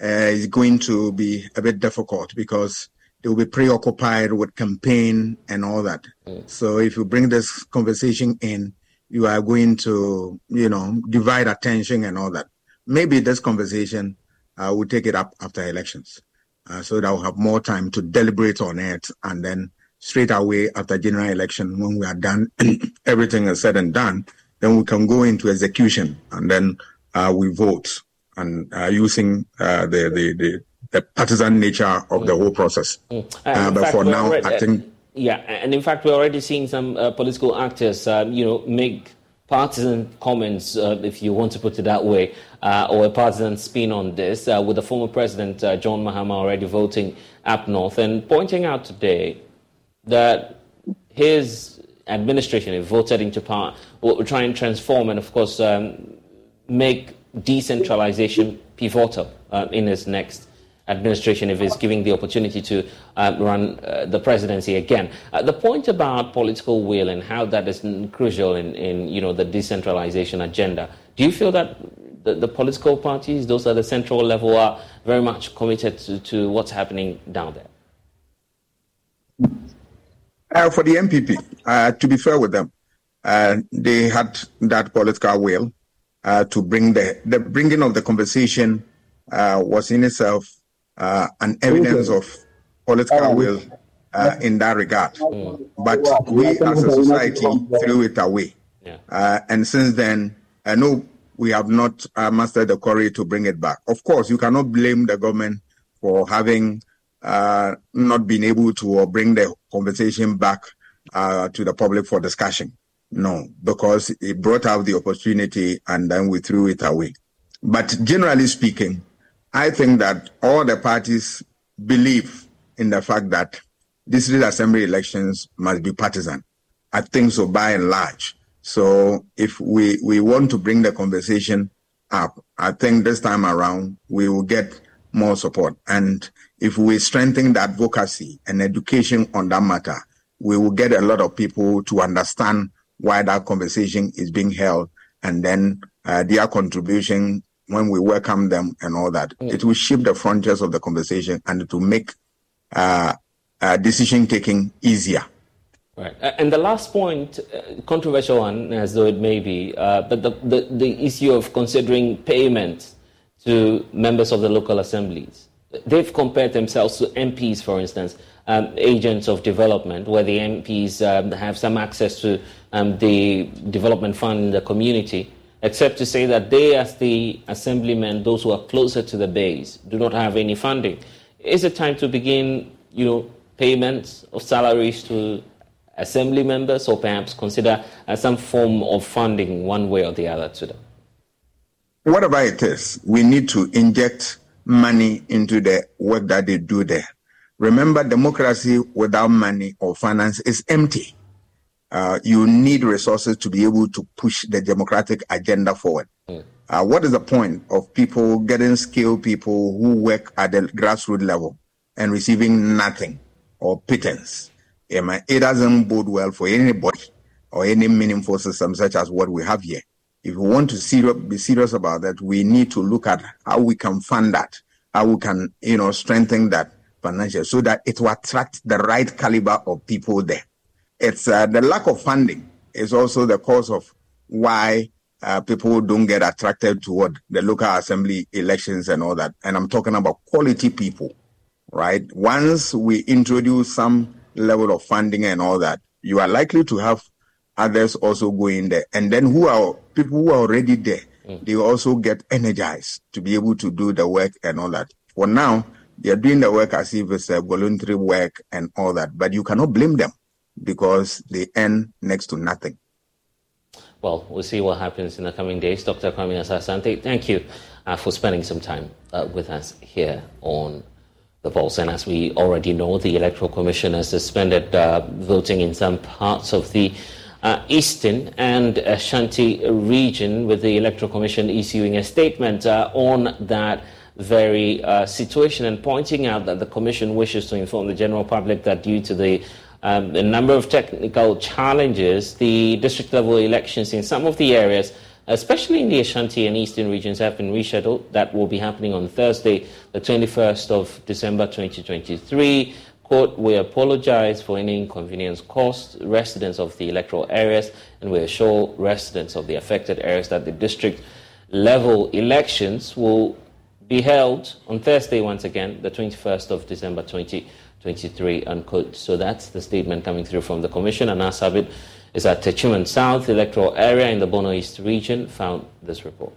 Speaker 14: Uh, it's going to be a bit difficult because they will be preoccupied with campaign and all that. Mm. So if you bring this conversation in, you are going to, you know, divide attention and all that. Maybe this conversation uh, will take it up after elections, uh, so that we'll have more time to deliberate on it, and then straight away after general election, when we are done, everything is said and done, then we can go into execution, and then uh, we vote and uh, using uh, the, the the the partisan nature of the whole process. Mm. Uh, but for now, already, I think.
Speaker 1: yeah, and in fact, we're already seeing some uh, political actors, um, you know, make partisan comments, uh, if you want to put it that way, uh, or a partisan spin on this, uh, with the former president uh, John Mahama already voting up north and pointing out today that his administration, if voted into power, will try and transform and, of course, um, make decentralization pivotal in his next administration if he's giving the opportunity to uh, run uh, the presidency again. Uh, the point about political will and how that is crucial in, in you know the decentralization agenda. Do you feel that the, the political parties, those at the central level, are very much committed to, to what's happening down there?
Speaker 14: Uh, for the NPP, uh, to be fair with them, uh, they had that political will to bring the the bringing of the conversation was in itself uh, an evidence of political oh. will uh, in that regard. Mm. But we as a society threw it away. Yeah. Uh, and since then, I know we have not uh, mastered the courage to bring it back. Of course, you cannot blame the government for having uh, not been able to bring the conversation back uh, to the public for discussion. No, because it brought out the opportunity and then we threw it away. But generally speaking, I think that all the parties believe in the fact that district assembly elections must be partisan. I think so by and large. So if we, we want to bring the conversation up, I think this time around we will get more support. And if we strengthen the advocacy and education on that matter, we will get a lot of people to understand why that conversation is being held and then uh, their contribution when we welcome them and all that. Mm. It will shift the frontiers of the conversation and to make uh, uh, decision taking easier.
Speaker 1: Right. And the last point, uh, controversial one as though it may be, uh, but the, the, the, issue of considering payment to members of the local assemblies. They've compared themselves to MPs, for instance, um, agents of development, where the MPs um, have some access to um, the development fund in the community except to say that they, as the assemblymen, those who are closer to the base, do not have any funding. Is it time to begin, you know, payments of salaries to assembly members, or perhaps consider uh, some form of funding, one way or the other, to them?
Speaker 14: Whatever it is, we need to inject money into the work that they do there. Remember, democracy without money or finance is empty uh, you need resources to be able to push the democratic agenda forward. Mm. Uh, what is the point of people getting skilled people who work at the grassroots level and receiving nothing or pittance? It doesn't bode well for anybody or any meaningful system such as what we have here. If we want to be serious about that, we need to look at how we can fund that, how we can, you know, strengthen that financially so that it will attract the right caliber of people there it's uh, the lack of funding is also the cause of why uh, people don't get attracted toward the local assembly elections and all that. And I'm talking about quality people, right? Once we introduce some level of funding and all that, you are likely to have others also going there. And then who are people who are already there, mm. they also get energized to be able to do the work and all that. For now, they're doing the work as if it's a voluntary work and all that, but you cannot blame them because they earn next to nothing.
Speaker 1: Well, we'll see what happens in the coming days. Dr. Kwame Asah-Asante, thank you uh, for spending some time uh, with us here on the Pulse. And as we already know, the Electoral Commission has suspended uh, voting in some parts of the uh, Eastern and Ashanti region, with the Electoral Commission issuing a statement uh, on that very uh, situation and pointing out that the Commission wishes to inform the general public that due to the um, a number of technical challenges, the district level elections in some of the areas, especially in the Ashanti and Eastern regions, have been rescheduled. That will be happening on Thursday, the 21st of December 2023. Quote, we apologize for any inconvenience caused residents of the electoral areas, and we assure residents of the affected areas that the district level elections will be held on Thursday once again, the 21st of December 2023. 23, unquote. So that's the statement coming through from the Commission. And our Asabit is at Techiman South electoral area in the Bono East region, found this report.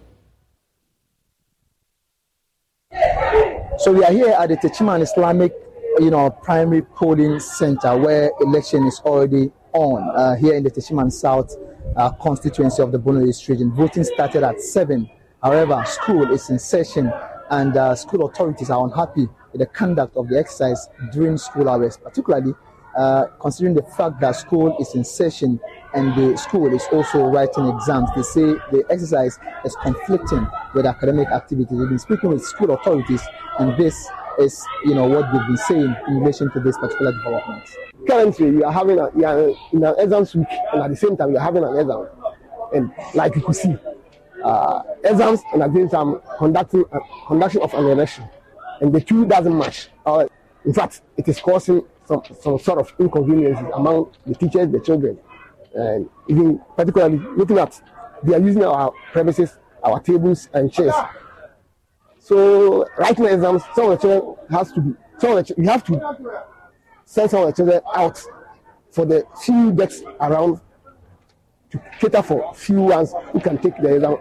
Speaker 18: So we are here at the Techiman Islamic, you know, primary polling center where election is already on uh, here in the Techiman South uh, constituency of the Bono East region. Voting started at 7. However, school is in session and uh, school authorities are unhappy with the conduct of the exercise during school hours, particularly uh, considering the fact that school is in session and the school is also writing exams. They say the exercise is conflicting with academic activities. We've been speaking with school authorities, and this is, you know, what they've been saying in relation to this particular development.
Speaker 19: Currently, we are having a, we are in an exams week, and at the same time, we are having an exam. And like you could see, uh, exams and the same conducting uh, conduction of an election, and the two doesn't match. Uh, in fact, it is causing some some sort of inconveniences among the teachers, the children, and even particularly looking at they are using our premises, our tables and chairs. So writing exams, some of the children has to be some of the, we have to send some of the children out for the few desks around to cater for few ones who can take the exam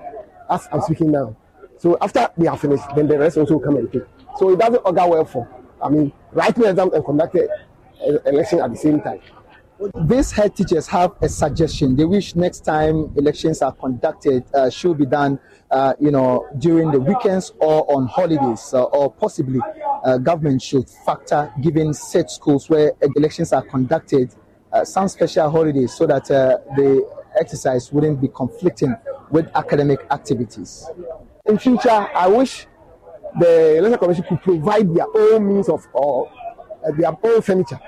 Speaker 19: as I'm speaking now. So after they are finished, then the rest also come and take. So it doesn't augur well for, I mean, writing exam and conducting election at the same time.
Speaker 18: These head teachers have a suggestion. They wish next time elections are conducted uh, should be done, uh, you know, during the weekends or on holidays, uh, or possibly uh, government should factor giving set schools where elections are conducted uh, some special holidays so that uh, the exercise wouldn't be conflicting with academic activities.
Speaker 19: In future, I wish the election commission could provide their own means of or uh, their own furniture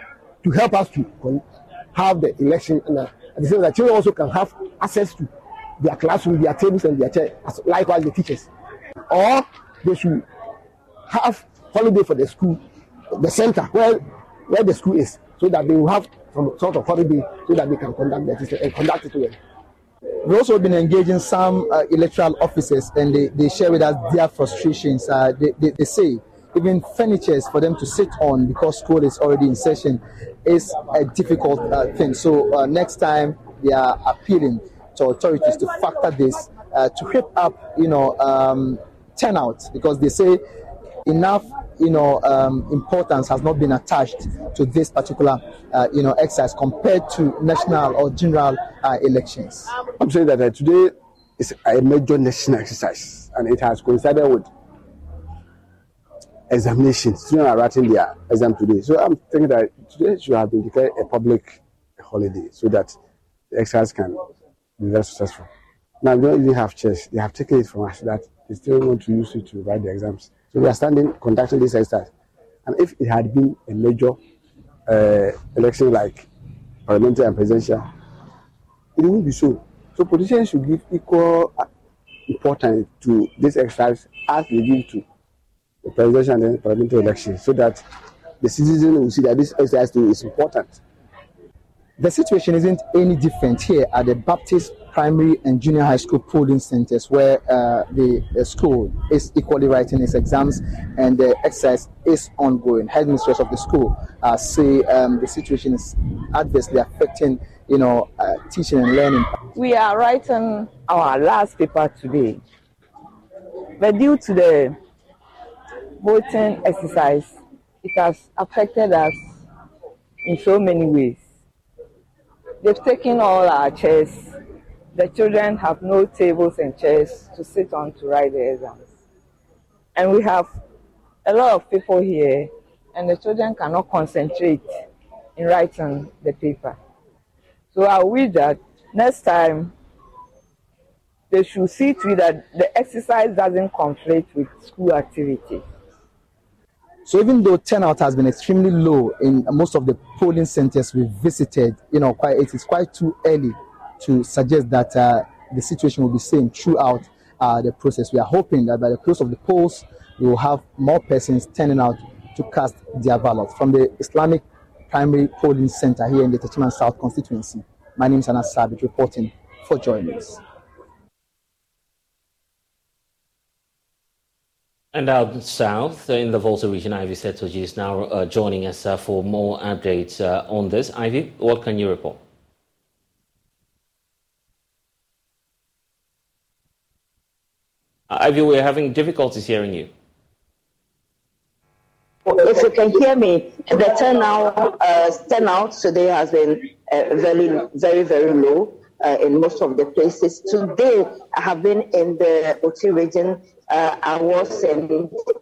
Speaker 19: to help us to have the election and uh, the same time children also can have access to their classroom, their tables and their chairs, likewise the teachers. Or they should have holiday for the school, the center where where the school is, so that they will have some sort of holiday so that they can conduct the and conduct it well.
Speaker 18: We've also been engaging some uh, electoral officers and they, they share with us their frustrations. Uh, they, they, they, say even furnitures for them to sit on because school is already in session is a difficult uh, thing. So uh, next time they are appealing to authorities to factor this uh, to keep up, you know, um, turnout because they say enough you know, um, importance has not been attached to this particular, uh, you know, exercise compared to national or general uh, elections.
Speaker 19: I'm saying that uh, today is a major national exercise, and it has coincided with examinations. Students are writing their exam today, so I'm thinking that today should have been declared a public holiday so that the exercise can be very successful. Now, we don't even have chairs; they have taken it from us that they still want to use it to write the exams. So we are standing conducting this exercise. And if it had been a major uh, election like parliamentary and presidential, it would be so. So politicians should give equal uh, importance to this exercise as they give to the presidential and parliamentary election, so that the citizen will see that this exercise is important.
Speaker 18: The situation isn't any different here at the Baptist primary and junior high school polling centers where uh, the, the, school is equally writing its exams and the exercise is ongoing. Headmistress of the school uh, say um, the situation is adversely affecting, you know, uh, teaching and learning.
Speaker 20: We are writing our last paper today, but due to the voting exercise, it has affected us in so many ways. They've taken all our chairs. The children have no tables and chairs to sit on to write the exams. And we have a lot of people here, and the children cannot concentrate in writing the paper. So I wish that next time they should see to it that the exercise doesn't conflict with school activities.
Speaker 18: So even though turnout has been extremely low in most of the polling centers we visited, you know, quite it is quite too early to suggest that uh, the situation will be same throughout uh, the process. We are hoping that by the close of the polls, we will have more persons turning out to cast their ballot. From the Islamic Primary Polling Center here in the Techiman South constituency, my name is Anas Sabit reporting for Joy News.
Speaker 1: And out south, in the Volta region, Ivy Setoji is now uh, joining us uh, for more updates uh, on this. Ivy, what can you report? Ivy, we're having difficulties hearing you.
Speaker 21: If you can hear me, the turnout, uh, turnout today has been uh, very, very, very low uh, in most of the places. Today, I have been in the Oti region uh, I was in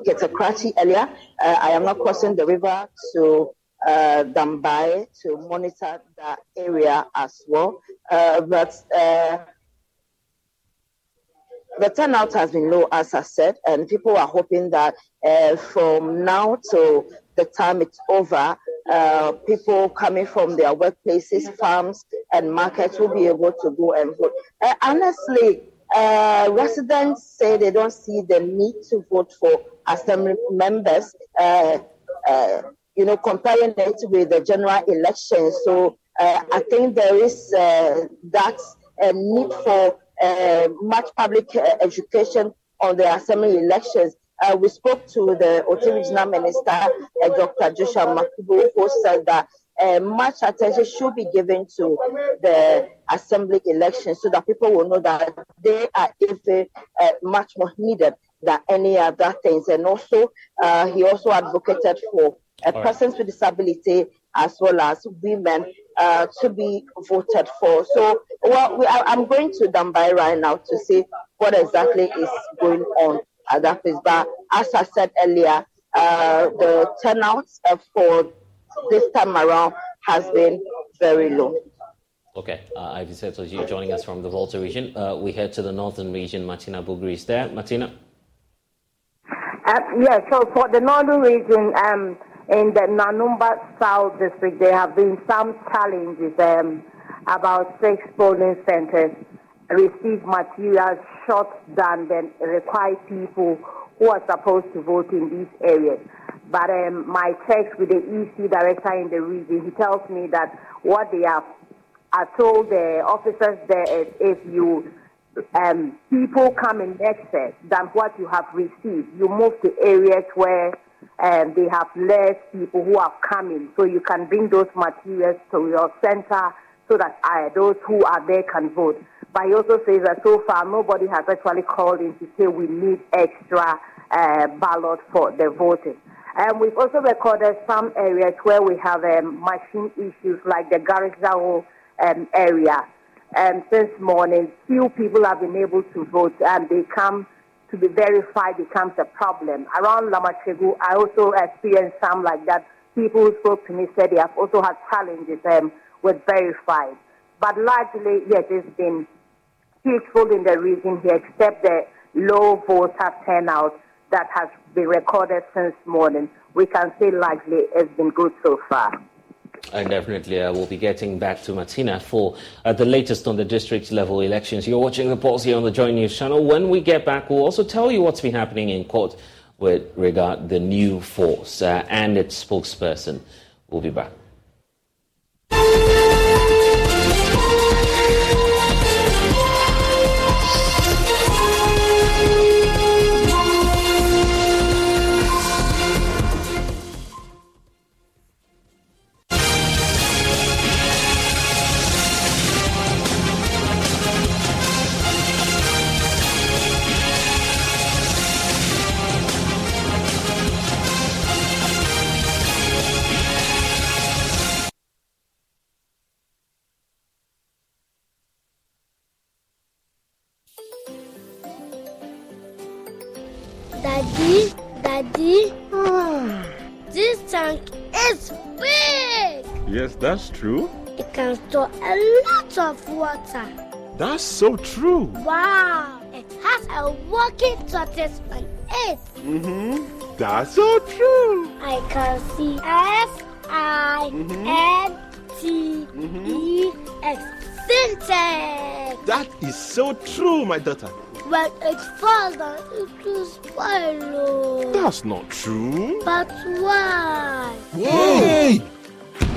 Speaker 21: Kete Krachi earlier. Uh, I am not crossing the river to uh, Dambai to monitor that area as well. Uh, but the turnout has been low, as I said, and people are hoping that uh, from now till the time it's over, uh, people coming from their workplaces, farms, and markets will be able to go and vote. Uh, honestly, residents say they don't see the need to vote for assembly members. Uh, uh, you know, comparing it with the general election. So uh, I think there is that need for uh, much public uh, education on the assembly elections. Uh, we spoke to the Oti Regional Minister, Dr. Joshua Makubu, who said that much attention should be given to the assembly elections so that people will know that they are even much more needed than any other things. And also, he also advocated for uh, persons with disability as well as women uh, to be voted for. So, well, we, I, am going to Dambai right now to see what exactly is going on at that place. But as I said earlier, uh, the turnout uh, for this time around has been very low.
Speaker 1: Okay, uh, Ivy Seto, you joining us from the Volta region. Uh, we head to the northern region. Martina Bugri is there. Martina?
Speaker 22: Uh, yeah, so for the northern region, um, in the Nanumba South District, there have been some challenges. Um, about six polling centers receive materials short than the required people who are supposed to vote in these areas. But um, my checks with the EC director in the region, he tells me that what they have I told the officers there is if you um, people come in excess than what you have received, you move to areas where and they have less people who are coming. So you can bring those materials to your center so that uh, those who are there can vote. But he also says that so far nobody has actually called in to say we need extra uh, ballot for the voting. And we've also recorded some areas where we have um, machine issues like the Garissa um, area. And since morning, few people have been able to vote and they come to be verified becomes a problem. Around Lamashegu, I also experienced some like that. People who spoke to me said they have also had challenges um, with verified. But largely, yes, it's been peaceful in the region here, except the low voter turnout that has been recorded since morning. We can say largely it's been good so far.
Speaker 1: And definitely, uh, we'll be getting back to Martina for uh, the latest on the district level elections. You're watching the Pulse here on the Joy News channel. When we get back, we'll also tell you what's been happening in court with regard the new force uh, and its spokesperson. We'll be back.
Speaker 23: True.
Speaker 24: It can store a lot of water.
Speaker 23: That's so true.
Speaker 24: Wow. It has a working tortoise on it.
Speaker 23: Mm-hmm. That's so true.
Speaker 24: I can see S I N T E X. Sintex.
Speaker 23: That is so true, my daughter.
Speaker 24: When it falls down, it will spoil.
Speaker 23: That's not true.
Speaker 24: But why?
Speaker 23: Hey!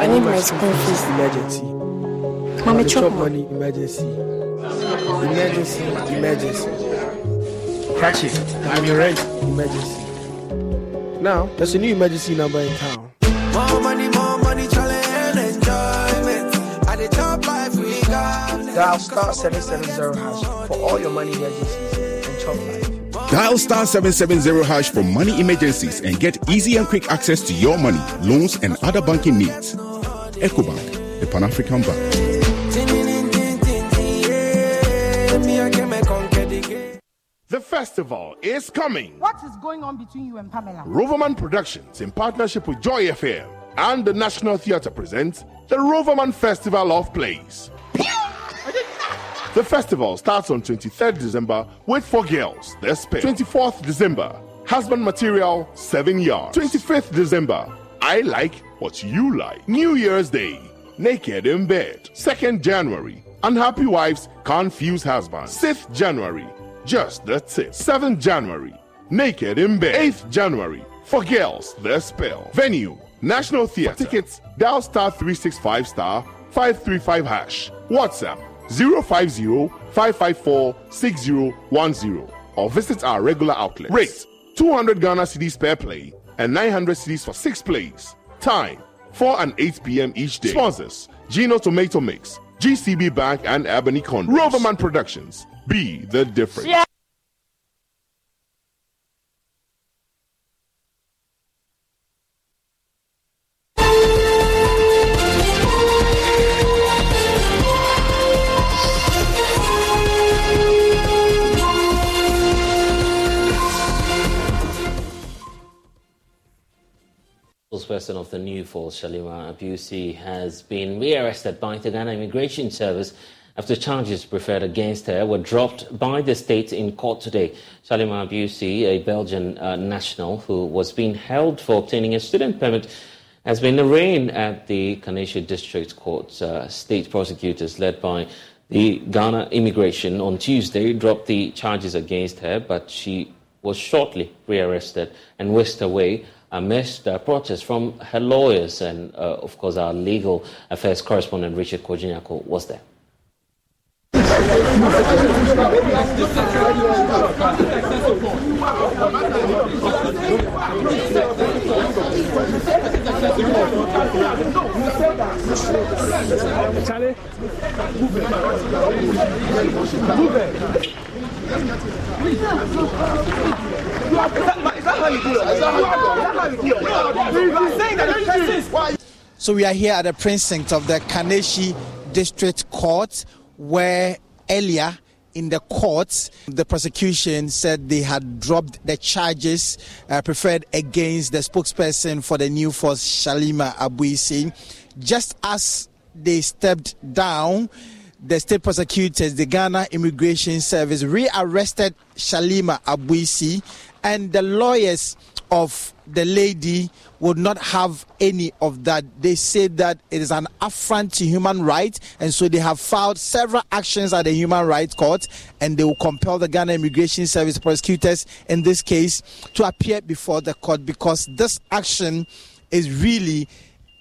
Speaker 25: I need my school fees.
Speaker 26: Emergency.
Speaker 25: Mommy,
Speaker 26: chop money. Emergency. Emergency. Emergency. Catch it. I'm your rent. Emergency. Now, there's a new emergency number in town.
Speaker 27: More money, more money, challenge enjoyment. At the top life we got.
Speaker 26: Dial star 770 hash for all your money emergencies and chop life.
Speaker 28: Dial star 770 hash for money emergencies and get easy and quick access to your money, loans, and other banking needs. EcoBank, the Pan African Bank.
Speaker 23: The festival is coming.
Speaker 29: What is going on between you and Pamela?
Speaker 23: Roverman Productions, in partnership with Joy FM and the National Theatre, presents the Roverman Festival of Plays. The festival starts on 23rd December with Four Girls, their Spell. 24th December, Husband Material, 7 Yards. 25th December, I Like What You Like. New Year's Day, Naked in Bed. 2nd January, Unhappy Wives Confuse Husbands. 6th January, Just the Tip. 7th January, Naked in Bed. 8th January, For Girls, their Spell. Venue, National Theatre. Tickets, dial star 365 star 535 hash. WhatsApp 050 554 6010 or visit our regular outlets. Rate 200 Ghana cedis per play and 900 cedis for six plays. Time 4 and 8 p.m. each day. Sponsors Gino Tomato Mix, GCB Bank, and Ebony Condoms. Roverman Productions. Be the difference.
Speaker 1: Of the New Force, Shalimar Abbuissi, has been rearrested by the Ghana Immigration Service after charges preferred against her were dropped by the state in court today. Shalimar Abbuissi, a Belgian uh, national who was being held for obtaining a student permit, has been arraigned at the Kaneshie District Court. Uh, state prosecutors led by the Ghana Immigration on Tuesday dropped the charges against her, but she was shortly rearrested and whisked away amidst uh, protests from her lawyers. And, uh, of course, our legal affairs correspondent, Richard Kojinyako, was there.
Speaker 30: Charlie, move it.
Speaker 31: So we are here at the precinct of the Kaneshie District Court where earlier in the court, the prosecution said they had dropped the charges uh, preferred against the spokesperson for the new force, Shalimar Abbuissi. Just as they stepped down, the state prosecutors, the Ghana Immigration Service, rearrested Shalimar Abbuissi, and the lawyers of the lady would not have any of that. They say that it is an affront to human rights, and so they have filed several actions at the Human Rights Court, and they will compel the Ghana Immigration Service prosecutors in this case to appear before the court because this action is really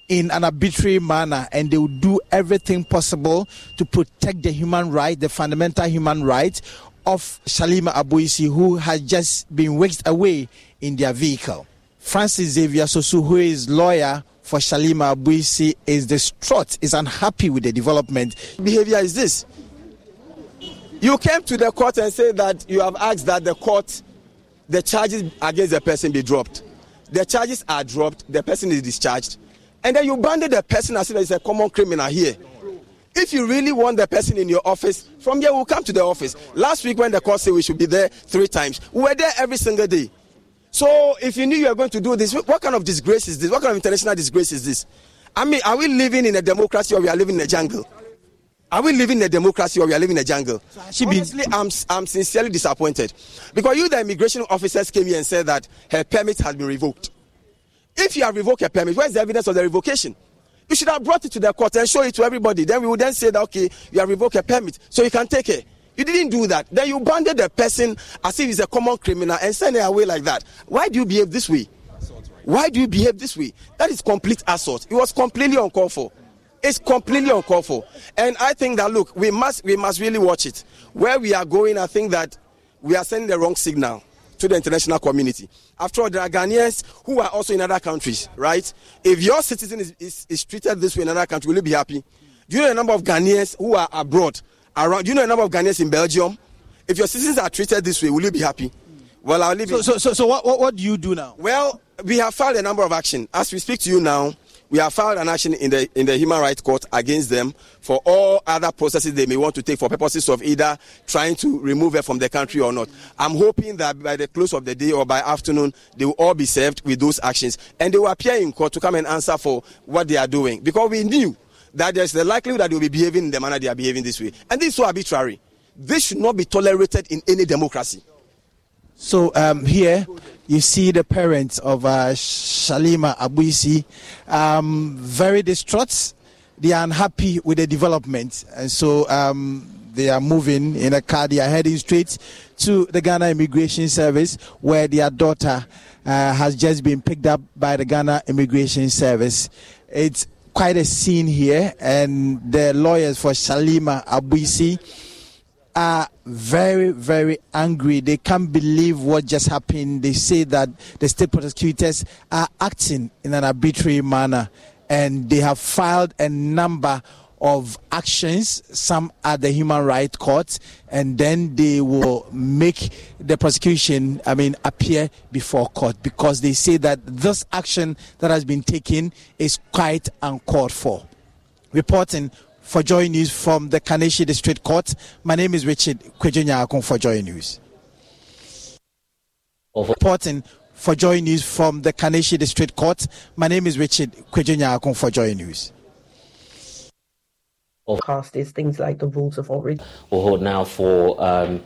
Speaker 31: in an arbitrary manner and they will do everything possible to protect the human right, the fundamental human right of Shalimar Abbuissi, who has just been whisked away in their vehicle. Francis Xavier Sosu, who is lawyer for Shalimar Abbuissi, is distraught, is unhappy with the development.
Speaker 32: Behavior is this. You came to the court and said that you have asked that the court, the charges against the person be dropped. The charges are dropped, the person is discharged and then you banded the person as if he's a common criminal here. If you really want the person in your office, from here we'll come to the office. Last week when the court said we should be there three times, we were there every single day. So if you knew you were going to do this, what kind of disgrace is this? What kind of international disgrace is this? I mean, are we living in a democracy or we are living in a jungle? Are we living in a democracy or we are living in a jungle? Honestly, I'm, I'm sincerely disappointed. Because you, the immigration officers, came here and said that her permit has been revoked. If you have revoked a permit, where's the evidence of the revocation? You should have brought it to the court and show it to everybody. Then we would then say that okay, you have revoked a permit, so you can take it. You didn't do that. Then you banded the person as if he's a common criminal and send it away like that. Why do you behave this way? Why do you behave this way? That is complete assault. It was completely uncalled for. It's completely uncalled for. And I think that look, we must we must really watch it. Where we are going, I think that we are sending the wrong signal to the international community. After all, there are Ghanaians who are also in other countries, right? If your citizen is, is, is treated this way in another country, will you be happy? Do you know the number of Ghanaians who are abroad? Around, do you know the number of Ghanaians in Belgium? If your citizens are treated this way, will you be happy? Well, I'll leave
Speaker 31: so,
Speaker 32: it.
Speaker 31: So, so, so what, what, what do you do now?
Speaker 32: Well, we have filed a number of actions. As we speak to you now, we have filed an action in the in the human rights court against them for all other processes they may want to take for purposes of either trying to remove her from the country or not. I'm hoping that by the close of the day or by afternoon they will all be served with those actions and they will appear in court to come and answer for what they are doing because we knew that there's the likelihood that they will be behaving in the manner they are behaving this way and this is so arbitrary. This should not be tolerated in any democracy.
Speaker 31: So um, here you see the parents of uh, Shalimar Abbuissi, um, very distraught. They are unhappy with the development, and so um, they are moving in a car. They are heading straight to the Ghana Immigration Service, where their daughter uh, has just been picked up by the Ghana Immigration Service. It's quite a scene here, and the lawyers for Shalimar Abbuissi are very, very angry. They can't believe what just happened. They say that the state prosecutors are acting in an arbitrary manner and they have filed a number of actions, some at the Human Rights Court, and then they will make the prosecution, I mean, appear before court because they say that this action that has been taken is quite uncalled for. Reporting for Joy News from the Kaneshie District Court. My name is Richard Kwejunya for Joy News. Reporting for Joy News from the Kaneshie District Court. My name is Richard Kwejunya for Joy News.
Speaker 33: Cast is things like the rules of origin.
Speaker 1: We'll hold now for um,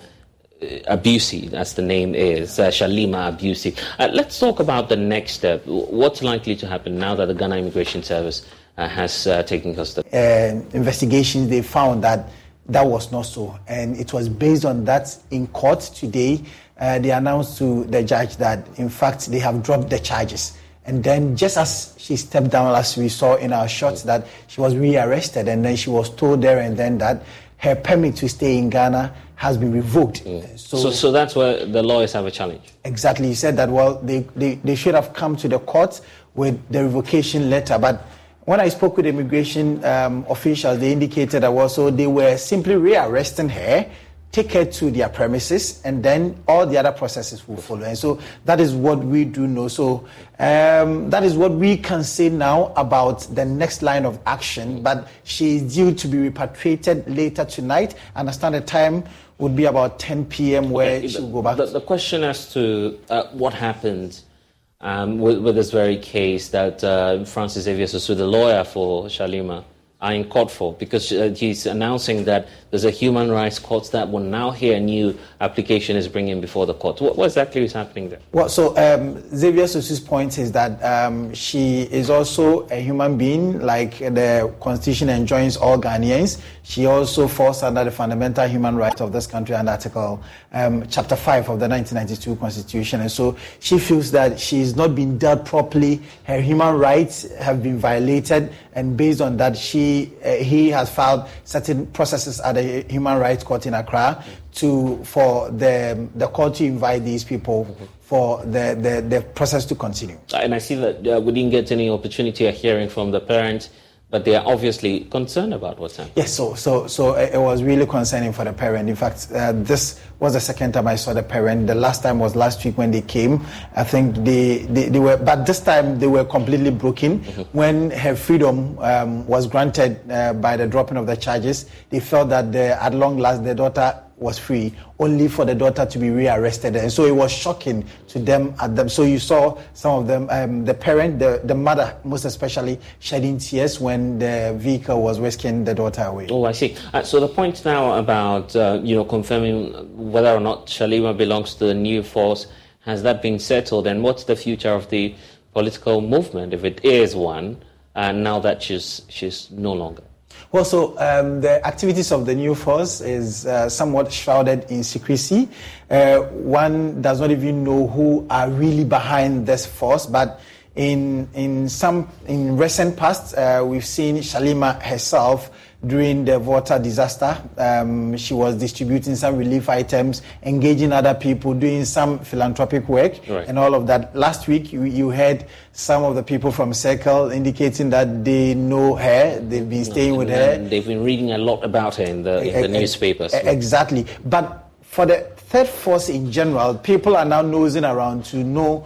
Speaker 1: Abbuissi, as the name is, uh, Shalimar Abbuissi. Uh, let's talk about the next step. What's likely to happen now that the Ghana Immigration Service has uh, taken custody?
Speaker 31: Uh, investigations, they found that that was not so. And it was based on that in court today. Uh, they announced to the judge that, in fact, they have dropped the charges. And then, just as she stepped down, as we saw in our shots, that she was rearrested, and then she was told there and then that her permit to stay in Ghana has been revoked.
Speaker 1: So, so, so that's where the lawyers have a challenge.
Speaker 31: Exactly. He said that, well, they, they, they should have come to the court with the revocation letter. But when I spoke with immigration um, officials, they indicated that also they were simply rearresting her, take her to their premises, and then all the other processes will follow. And so that is what we do know. So um, that is what we can say now about the next line of action. But she is due to be repatriated later tonight. Understand the time would be about 10 p.m. where
Speaker 1: Okay,
Speaker 31: she will go back.
Speaker 1: The, the question as to uh, what happened um, with, with this very case that uh, Francis Xavier Sosu, the lawyer for Shalimar, are in court for because uh, he's announcing that there's a human rights court that will now hear a new application is bringing before the court. What, what exactly is happening there?
Speaker 31: Well, so um, Xavier Sosu's point is that um, she is also a human being, like the Constitution enjoins all Ghanaians. She also falls under the fundamental human rights of this country and Article um, Chapter 5 of the 1992 Constitution. And so she feels that she is not being dealt properly. Her human rights have been violated. And based on that, she, uh, he has filed certain processes at the Human Rights Court in Accra to, for the, the court to invite these people for the, the, the process to continue.
Speaker 1: And I see that uh, we didn't get any opportunity of hearing from the parents, but they are obviously concerned about what's happening.
Speaker 31: Yes, so so so it was really concerning for the parent. In fact, uh, this was the second time I saw the parent. The last time was last week when they came. I think they they, they were, but this time they were completely broken. When her freedom um, was granted uh, by the dropping of the charges, they felt that the, at long last their daughter was free, only for the daughter to be rearrested. And so it was shocking to them at them. So you saw some of them, um, the parent, the, the mother, most especially, shedding tears when the vehicle was whisking the daughter away.
Speaker 1: Oh, I see. Uh, so the point now about uh, you know confirming whether or not Shalimar belongs to the new force has that been settled, and what's the future of the political movement if it is one? Uh, now that she's she's no longer.
Speaker 31: Well, so um, the activities of the new force is uh, somewhat shrouded in secrecy. Uh, one does not even know who are really behind this force, but in in some in recent past, uh, we've seen Shalimar herself during the water disaster. Um, she was distributing some relief items, engaging other people, doing some philanthropic work,
Speaker 1: Right.
Speaker 31: and all of that. Last week, you, you heard some of the people from Circle indicating that they know her, they've been staying with her.
Speaker 1: And they've been reading a lot about her in the, in the
Speaker 31: e-
Speaker 1: newspapers.
Speaker 31: e- Exactly. But for the third force in general, people are now nosing around to know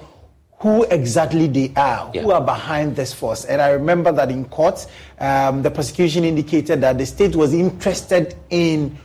Speaker 31: who exactly they are, yeah. who are behind this force. And I remember that in court, um, the prosecution indicated that the state was interested in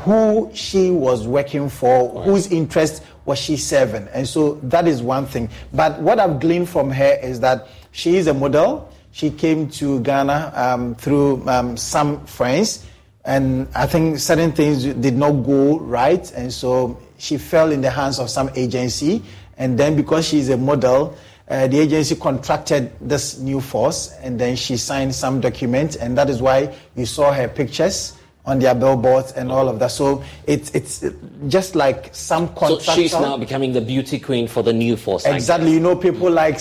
Speaker 31: who she was working for, right. whose interest was she serving. And so that is one thing. But what I've gleaned from her is that she is a model. She came to Ghana um, through um, some friends, and I think certain things did not go right, and so she fell in the hands of some agency. And then because she's a model, uh, the agency contracted this new force, and then she signed some document, and that is why you saw her pictures on their billboards and all of that. So it's it's just like some contractor.
Speaker 1: So she's now becoming the beauty queen for the new force.
Speaker 31: Exactly. You know, people like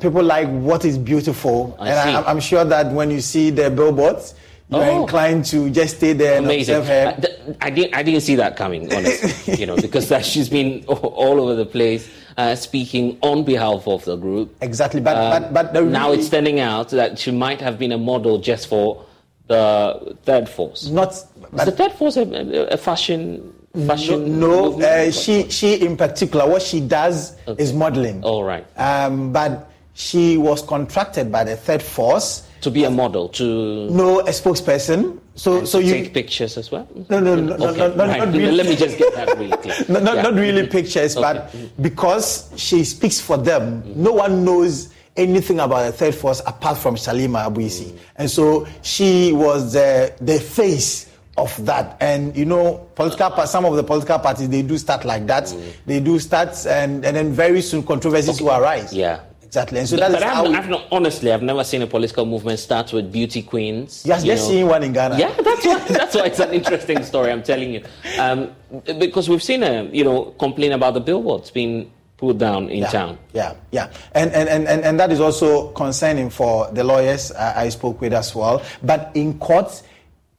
Speaker 31: people like what is beautiful,
Speaker 1: I
Speaker 31: and I, am sure that when you see the billboards. You're oh. inclined to just stay there and
Speaker 1: Amazing.
Speaker 31: observe her.
Speaker 1: I, I, didn't, I didn't see that coming, honestly. you know, because that she's been all over the place uh, speaking on behalf of the group.
Speaker 31: Exactly, but um, but, but
Speaker 1: now it's turning out that she might have been a model just for the third force.
Speaker 31: Not
Speaker 1: is the third force a, a fashion fashion.
Speaker 31: No, no uh, she she in particular, what she does okay. is modeling.
Speaker 1: All right.
Speaker 31: Um, but she was contracted by the third force
Speaker 1: to be a model to
Speaker 31: no a spokesperson. So so you
Speaker 1: take pictures as well.
Speaker 31: No no no okay. no, no,
Speaker 1: right.
Speaker 31: not really.
Speaker 1: Let me just get that really clear.
Speaker 31: no, not, yeah. not really pictures, okay. but because she speaks for them, mm-hmm. no one knows anything about the third force apart from Shalimar Abbuissi. Mm. And so she was the, the face of that. And you know, political some of the political parties they do start like that. Mm. They do start and, and then very soon controversies okay. will arise.
Speaker 1: Yeah.
Speaker 31: Exactly.
Speaker 1: And so but, but I've, I've not, honestly, I've never seen a political movement start with beauty queens.
Speaker 31: Yes, just seeing one in Ghana.
Speaker 1: Yeah, that's why, that's why it's an interesting story. I'm telling you, um, because we've seen a you know complain about the billboards being pulled down in
Speaker 31: yeah,
Speaker 1: town.
Speaker 31: Yeah, yeah. And, and, and, and that is also concerning for the lawyers I spoke with as well. But in court,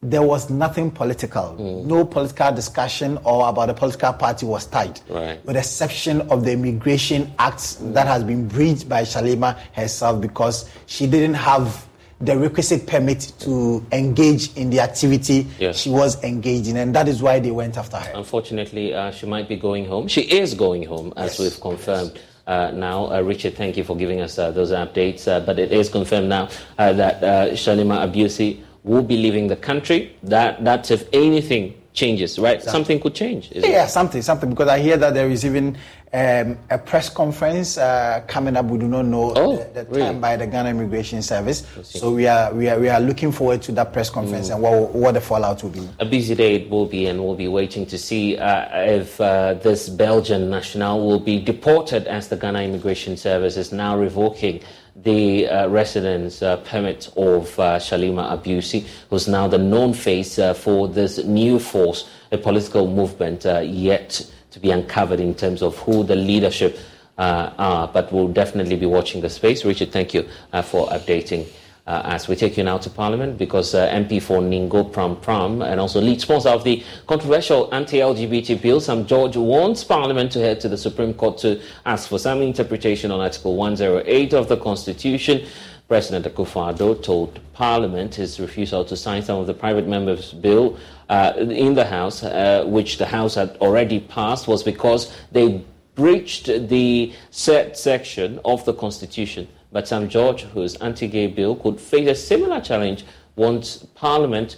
Speaker 31: there was nothing political. Mm. No political discussion or about a political party was tied.
Speaker 1: Right.
Speaker 31: With exception of the Immigration Act mm. that has been breached by Shalimar herself because she didn't have the requisite permit to engage in the activity yes. she was engaging, and that is why they went after her.
Speaker 1: Unfortunately, uh, she might be going home. She is going home, as yes. we've confirmed. Yes. Uh, now. Uh, Richard, thank you for giving us uh, those updates. Uh, but it is confirmed now uh, that Shalimar Abbuissi will be leaving the country. That that's if anything changes, right? Exactly. Something could change.
Speaker 31: Yeah, it? something, something. Because I hear that there is even um, a press conference uh, coming up. We do not know
Speaker 1: oh,
Speaker 31: the, the
Speaker 1: really?
Speaker 31: time by the Ghana Immigration Service. So we are, we are we are looking forward to that press conference mm. and what, what the fallout will be.
Speaker 1: A busy day it will be, and we'll be waiting to see uh, if uh, this Belgian national will be deported, as the Ghana Immigration Service is now revoking the uh, residence uh, permit of uh, Shalimar Abbuissi, who's now the known face uh, for this new force, a political movement uh, yet to be uncovered in terms of who the leadership uh, are. But we'll definitely be watching the space. Richard, thank you for updating uh, as we take you now to Parliament because uh, MP for Ningo-Prampram and also lead sponsor of the controversial anti-LGBT bill, Sam George wants Parliament to head to the Supreme Court to ask for some interpretation on Article 108 of the Constitution. President Akufo-Addo told Parliament his refusal to sign some of the private members' bill uh, in the House, uh, which the House had already passed, was because they breached the set section of the Constitution. But Sam George, whose anti-gay bill could face a similar challenge, wants Parliament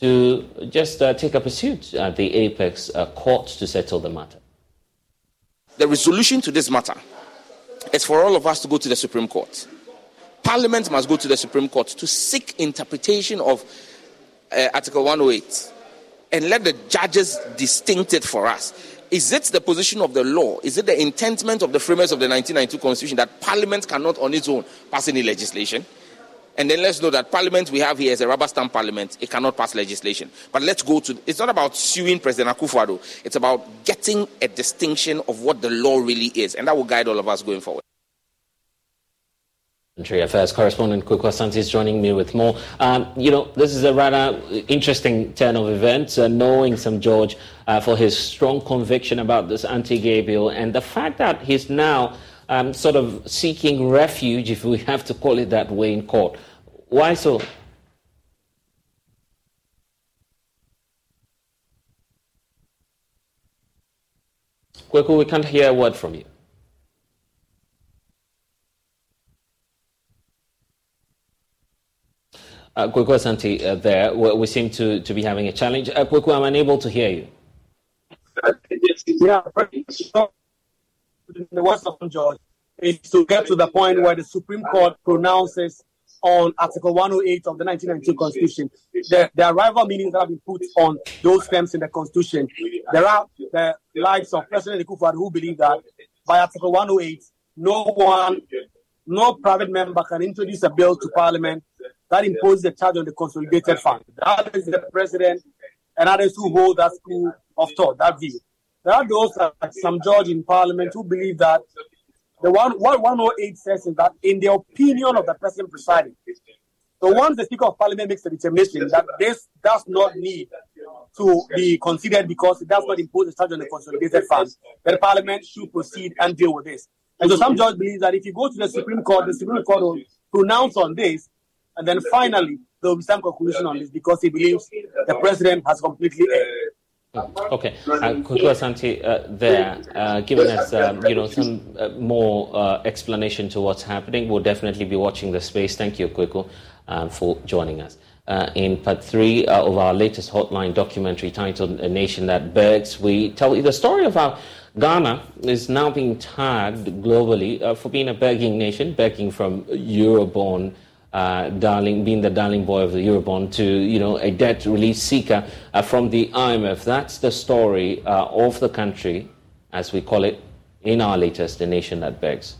Speaker 1: to just uh, take up a suit at the apex uh, court to settle the matter.
Speaker 34: The resolution to this matter is for all of us to go to the Supreme Court. Parliament must go to the Supreme Court to seek interpretation of uh, Article 108 and let the judges distinct it for us. Is it the position of the law? Is it the intentment of the framers of the 1992 Constitution that Parliament cannot on its own pass any legislation? And then let's know that Parliament we have here is a rubber stamp Parliament. It cannot pass legislation. But let's go to. It's not about suing President Akufo-Addo. It's about getting a distinction of what the law really is, and that will guide all of us going forward.
Speaker 1: Country Affairs correspondent Kwaku Asante is joining me with more. Um, you know, this is a rather interesting turn of events, uh, knowing Sam George uh, for his strong conviction about this anti-gay bill and the fact that he's now um, sort of seeking refuge, if we have to call it that way, in court. Why so? Kweku, we can't hear a word from you. Uh, Kweku Asante uh, there, we, we, seem to, to be having a challenge. Uh, I'm unable to hear you.
Speaker 35: Yeah, the of George is to get to the point where the Supreme Court pronounces on Article 108 of the 1992 Constitution. The, the arrival meanings that have been put on those terms in the Constitution. There are the likes of President Akufo who believe that by Article 108, no one, no private member can introduce a bill to Parliament that imposes a charge on the consolidated fund. That is the president and others who hold that school of thought, that view. There are those like Sam George in parliament who believe that the one what 108 says is that in the opinion of the person presiding. So once the Speaker of Parliament makes a determination that this does not need to be considered because it does not impose a charge on the consolidated fund, then the Parliament should proceed and deal with this. And so some judges believe that if you go to the Supreme Court, the Supreme Court will pronounce on this and then finally, there will be some conclusion on this because he believes the president has completely erred.
Speaker 1: Okay, uh, Kweku Asante uh, there, uh, giving us um, you know some uh, more uh, explanation to what's happening. We'll definitely be watching the space. Thank you, Kweku, um, for joining us. Uh, in part three of our latest hotline documentary titled "A Nation That Begs," we tell you the story of how Ghana is now being tagged globally for being a begging nation, begging from Eurobond uh, darling, being the darling boy of the Eurobond to, you know, a debt relief seeker uh, from the IMF. That's the story uh, of the country, as we call it, in our latest The Nation That Begs.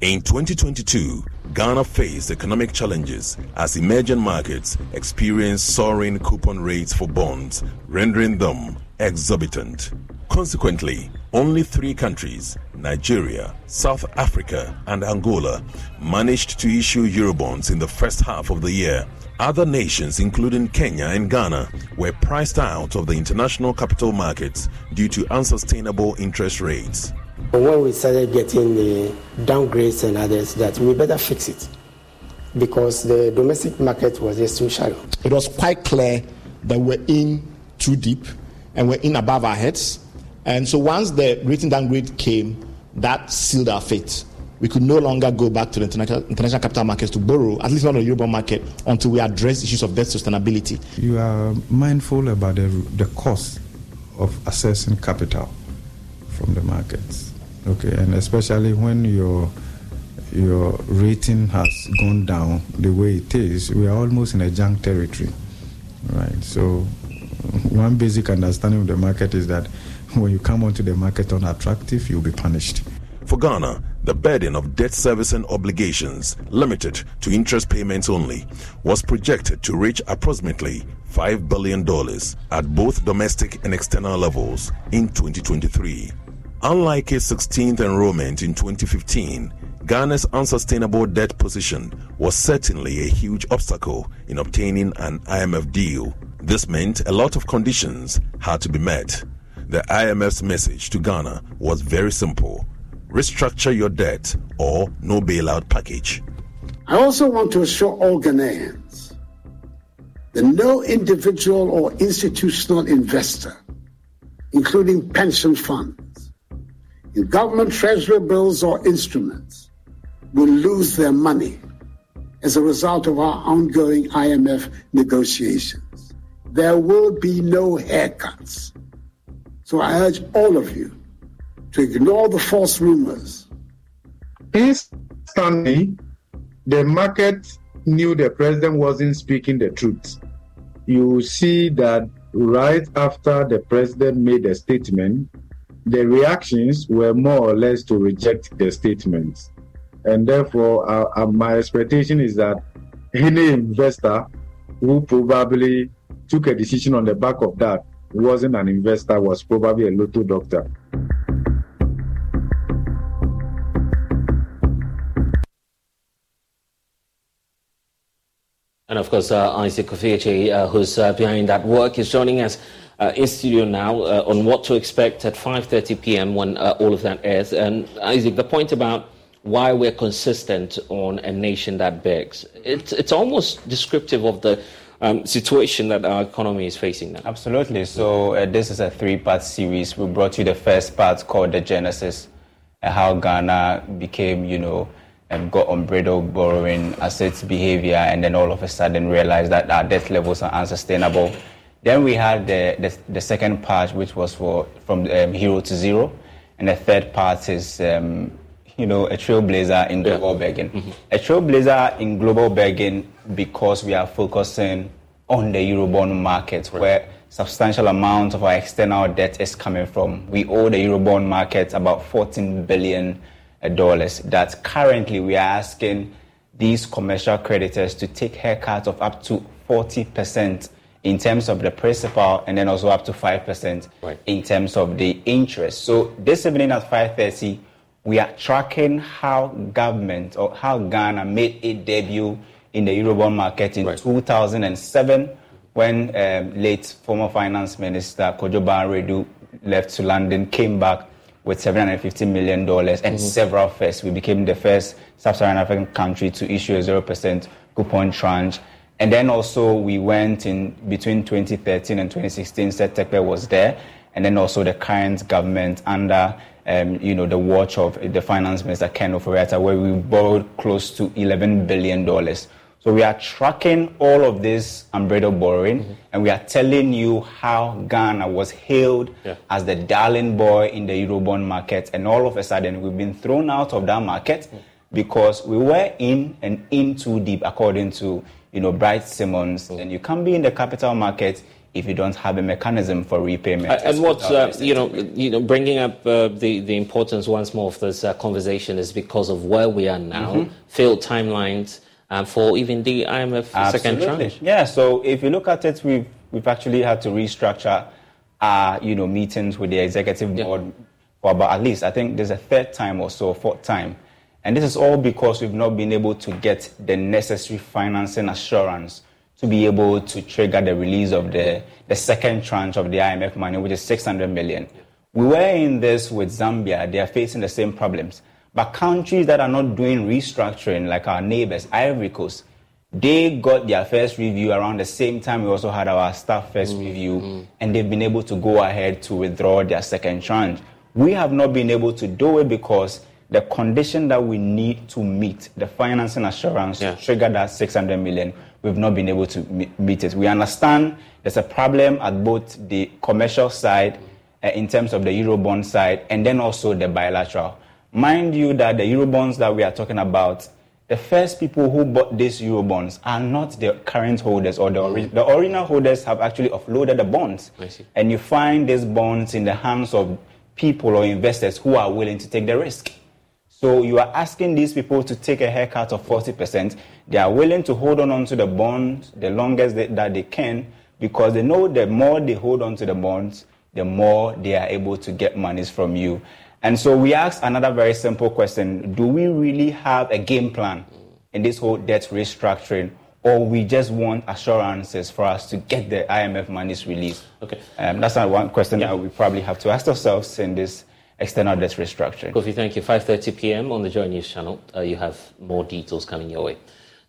Speaker 36: In 2022, Ghana faced economic challenges as emerging markets experienced soaring coupon rates for bonds, rendering them exorbitant. Consequently, only three countries, Nigeria, South Africa, and Angola, managed to issue Eurobonds in the first half of the year. Other nations, including Kenya and Ghana, were priced out of the international capital markets due to unsustainable interest rates.
Speaker 37: When we started getting the downgrades and others, that we better fix it because the domestic market was just too shallow.
Speaker 38: It was quite clear that we're in too deep and we're in above our heads. And so once the rating downgrade came, that sealed our fate. We could no longer go back to the international, international capital markets to borrow, at least not on the Eurobond market, until we address issues of debt sustainability.
Speaker 39: You are mindful about the, the cost of accessing capital from the markets. Okay, and especially when your your rating has gone down the way it is, we are almost in a junk territory, right? So one basic understanding of the market is that when you come onto the market unattractive, you'll be punished.
Speaker 36: For Ghana, the burden of debt servicing obligations, limited to interest payments only, was projected to reach approximately $5 billion at both domestic and external levels in 2023. Unlike its 16th enrollment in 2015, Ghana's unsustainable debt position was certainly a huge obstacle in obtaining an IMF deal this meant a lot of conditions had to be met. The IMF's message to Ghana was very simple restructure your debt or no bailout package.
Speaker 40: I also want to assure all Ghanaians that no individual or institutional investor, including pension funds, in government treasury bills or instruments, will lose their money as a result of our ongoing IMF negotiations there will be no haircuts. So I urge all of you to ignore the false rumors.
Speaker 41: Instantly, the market knew the president wasn't speaking the truth. You see that right after the president made a statement, the reactions were more or less to reject the statement. And therefore, uh, uh, my expectation is that any investor who probably took a decision on the back of that wasn't an investor, was probably a lotto doctor.
Speaker 1: And of course, uh, Isaac Kofi Agyei, uh, who's uh, behind that work, is joining us uh, in studio now uh, on what to expect at 5.30 p.m. when uh, all of that airs. And Isaac, the point about why we're consistent on a nation that begs. It's, it's almost descriptive of the um, situation that our economy is facing now.
Speaker 14: Absolutely. So, uh, this is a three part series. We brought you the first part called The Genesis, uh, how Ghana became, you know, um, got unbridled borrowing, assets behavior, and then all of a sudden realized that our debt levels are unsustainable. Then we had the, the, the second part, which was for from um, hero to zero, and the third part is um, you know a trailblazer in global yeah. begging. Mm-hmm. A trailblazer in global begging because we are focusing on the eurobond market, right. where substantial amount of our external debt is coming from. We owe the eurobond market about 14 billion dollars. That currently we are asking these commercial creditors to take haircuts of up to 40 percent in terms of the principal and then also up to 5% right. in terms of the interest. So this evening at 5.30, we are tracking how government or how Ghana made its debut in the Eurobond market in right. 2007 when um, late former finance minister Kojo Baah-Wiredu left to London, came back with $750 million and mm-hmm. several firsts. We became the first sub-Saharan African country to issue a 0% coupon tranche and then also we went in between 2013 and 2016, Seth Terkper was there. And then also the current government under, um, you know, the watch of the finance minister, Ken Ofori-Atta, where we borrowed close to $11 billion. So we are tracking all of this unbridled borrowing, mm-hmm. and we are telling you how Ghana was hailed yeah. as the darling boy in the Eurobond market. And all of a sudden, we've been thrown out of that market mm-hmm. because we were in and in too deep, according to you know, Bright Simmons. mm. and you can't be in the capital market if you don't have a mechanism for repayment.
Speaker 1: Uh, and what uh, you know, you know, bringing up uh, the the importance once more of this uh, conversation is because of where we are now, mm-hmm. failed timelines uh, for even the IMF Absolutely. second tranche.
Speaker 14: Yeah. So if you look at it, we've we've actually had to restructure our you know meetings with the executive board yeah. for about at least I think there's a third time or so, fourth time and this is all because we've not been able to get the necessary financing assurance to be able to trigger the release of the, the second tranche of the IMF money, which is 600 million. We were in this with Zambia. They are facing the same problems. But countries that are not doing restructuring, like our neighbors, Ivory Coast, they got their first review around the same time we also had our staff first mm-hmm. review, and they've been able to go ahead to withdraw their second tranche. We have not been able to do it because the condition that we need to meet, the financing assurance yeah. to trigger that 600 million, we've not been able to meet it. We understand there's a problem at both the commercial side, uh, in terms of the Eurobond side, and then also the bilateral. Mind you that the Eurobonds that we are talking about, the first people who bought these Eurobonds are not the current holders or the, ori- the original holders have actually offloaded the bonds. And you find these bonds in the hands of people or investors who are willing to take the risk. So you are asking these people to take a haircut of 40%. They are willing to hold on to the bonds the longest they, that they can because they know the more they hold on to the bonds, the more they are able to get monies from you. And so we ask another very simple question. Do we really have a game plan in this whole debt restructuring? Or we just want assurances for us to get the IMF monies released? Okay. Um, that's not one question yeah. that we probably have to ask ourselves in this external debt restructuring.
Speaker 1: Kofi, thank you. 5.30 p.m. on the Joy News channel. Uh, you have more details coming your way.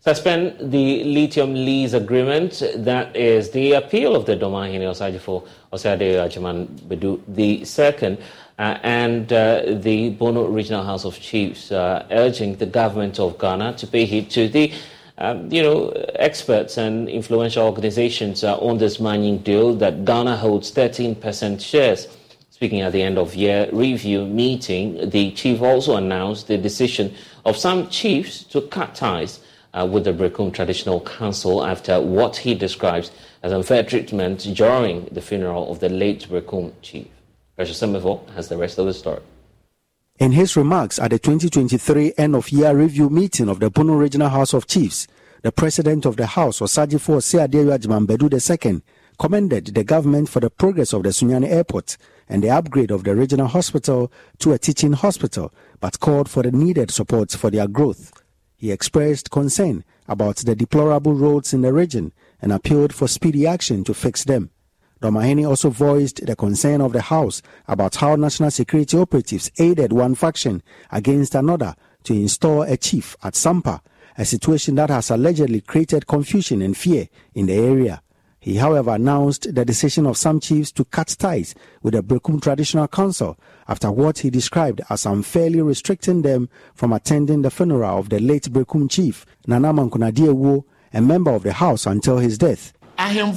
Speaker 1: Suspend the lithium lease agreement. That is the appeal of the Dormaahene Osagyefo Oseadeeyo Agyeman Badu the second uh, and uh, the Bono Regional House of Chiefs uh, urging the government of Ghana to pay heed to the um, you know, experts and influential organizations on this mining deal that Ghana holds 13% shares. Speaking at the end of year review meeting, the chief also announced the decision of some chiefs to cut ties uh, with the Berekum Traditional Council after what he describes as unfair treatment during the funeral of the late Berekum chief. Precious Semifo has the rest of the story.
Speaker 42: In his remarks at the 2023 end of year review meeting of the Bono Regional House of Chiefs, the president of the House, Osagyefo Oseadeeyo Agyeman Badu II, commended the government for the progress of the Sunyani Airport and the upgrade of the regional hospital to a teaching hospital, but called for the needed support for their growth. He expressed concern about the deplorable roads in the region and appealed for speedy action to fix them. Dormaahene also voiced the concern of the House about how national security operatives aided one faction against another, to install a chief at Sampa, a situation that has allegedly created confusion and fear in the area. He, however, announced the decision of some chiefs to cut ties with the Berekum Traditional Council after what he described as unfairly restricting them from attending the funeral of the late Berekum chief, Nana Mankunadiewo, a member of the house until his death.
Speaker 43: nana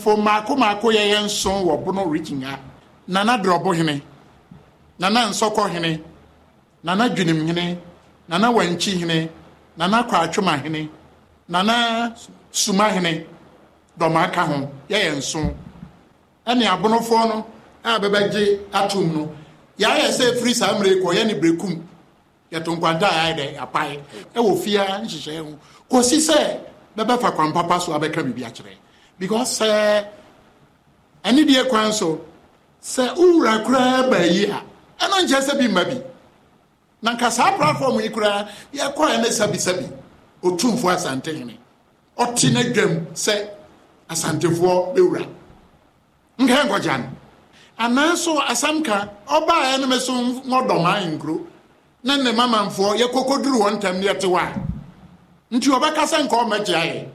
Speaker 43: nana nana nana dɔm aka ho yɛyɛ nso. Ɛne abonofoɔ no a bɛbɛgye atom no yɛayɛ sɛ ɛfiri saa mmerɛ kɔ yɛne berekum. Yɛto nkwanta a yɛayɛ dɛ apae ɛwɔ fia nhyehyɛeɛ ho. Kɔsi sɛ bɛbɛfa kwan so abɛka biribi akyerɛ. Because sɛ ɛne deɛ kwan so sɛ wowura koraa ba yi a ɛno nkyɛ sɛ bi mma bi. Na nka saa platform yi koraa yɛkɔɛ ne sabisabi. Ɔtumfoɔ asantehene. Ɔte no dwam sɛ asantefoɔ bɛwura. Nka nkɔgya no anaaso asɛm ka ɔbaa ɛnom so ŋɔdɔma nkuro na ne mamanfoɔ yɛkɔkɔduru wɔn ntam yɛte hɔ a nti ɔbɛka sɛ nka ɔmɛgye ayɛ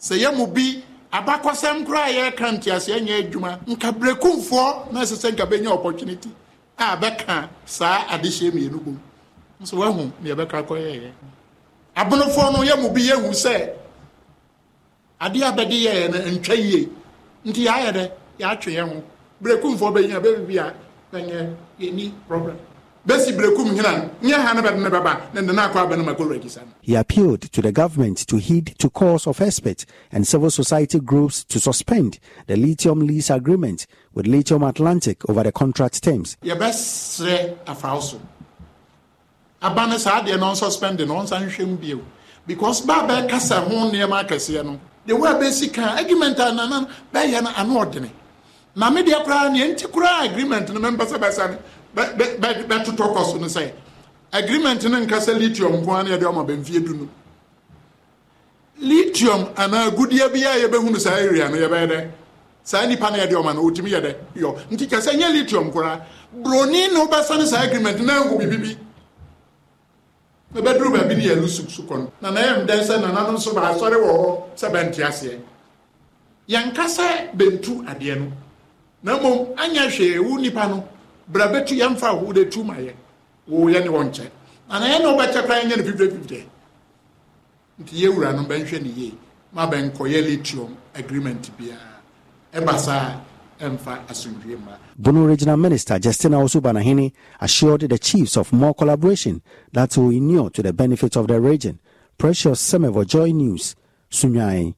Speaker 43: sɛ yɛ mu bi abakɔsɛm koraa yɛreka nteaseɛ nyɛ adwuma nka na ɛsɛ sɛ nka opportunity a bɛka saa adehyeɛ mmienu bom nso woahu ne yɛbɛka kɔyɛyɛ abonofoɔ no yɛ mu bi yɛhu sɛ adeɛ abɛde yɛɛ no ntwa yie nti yɛayɛ dɛ yɛatwe yɛn ho. Berekumfoɔ bɛbibi a bɛnyɛ yɛni problem. Bɛsi berekum hena nyɛ ha no bɛde ne bɛba ne de akɔ abɛ no makɔwurakisa no
Speaker 42: He appealed to the government to heed to calls of experts and civil society groups to suspend the lithium lease agreement with Lithium Atlantic over the contract terms.
Speaker 43: yɛbɛsrɛ afaw so. Aba no saa deɛ no ɔnsuspɛnde no ɔnsa nhwɛ mu bio. Because ba bɛkasa ho nneɛma akɛseɛ no de wo a bɛsi ka argument a nana bɛyɛ no ano ɔdene na me deɛ koraa neɛ nti koraa agreement no mempɛ sɛ bɛsa no bɛ- bɛ- bɛ- bɛtotɔ kɔ so no sɛ agreement no nka sɛ lithium nko a ne yɛde ɔma bɛmfie du no lithium anaa agudeɛ bi a yɛbɛhunu saa area no yɛbɛyɛ dɛ saa nipa no yɛde ɔma no ɔtumi yɛ dɛ yɔ nti kɛ sɛ nyɛ lithium koraa broni na wobɛsane saa agreement na ahu bibibi na bɛduru baabi ne yɛlu suksu kɔ no na na yɛm dɛn sɛ nana no nso baasɔre wɔ hɔ sɛ bɛnte aseɛ. Yɛnka sɛ bɛntu adeɛ no. Na mmom anyɛ hwee wo nipa no bra bɛtu yɛmfa wo de tu ma yɛ. Wo yɛ ne wɔ nkyɛ. Na na yɛ ne wobɛkyɛ koraa yɛnyɛ no fifdɛfifdɛ nti yɛwura no bɛnhwɛ ne yie. Ma bɛnkɔyɛ lithium agreement biara ɛba saa
Speaker 42: Bono Regional Minister Justina Owusu-Banahene assured the chiefs of more collaboration that will inure to the benefit of the region. Precious Semevo Joy News, Sunyani.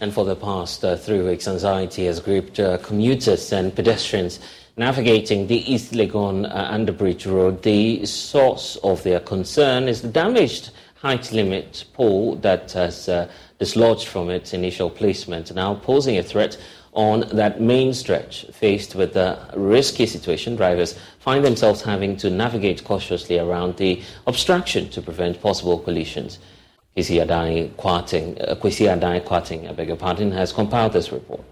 Speaker 1: And for the past uh, three weeks, anxiety has gripped uh, commuters and pedestrians navigating the East Legon uh, Underbridge Road. The source of their concern is the damaged height limit pole that has uh, dislodged from its initial placement, now posing a threat on that main stretch. Faced with a risky situation, drivers find themselves having to navigate cautiously around the obstruction to prevent possible collisions. Kwesi Adai Kwarteng, uh, Adai I beg your pardon, has compiled this report.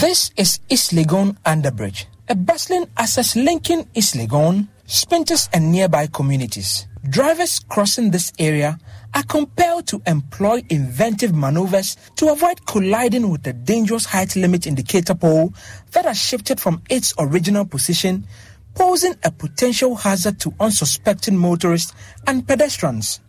Speaker 44: This is East Legon Underbridge, a bustling access linking East Legon, Spintex, and nearby communities. Drivers crossing this area are compelled to employ inventive maneuvers to avoid colliding with the dangerous height limit indicator pole that has shifted from its original position, posing a potential hazard to unsuspecting motorists and pedestrians.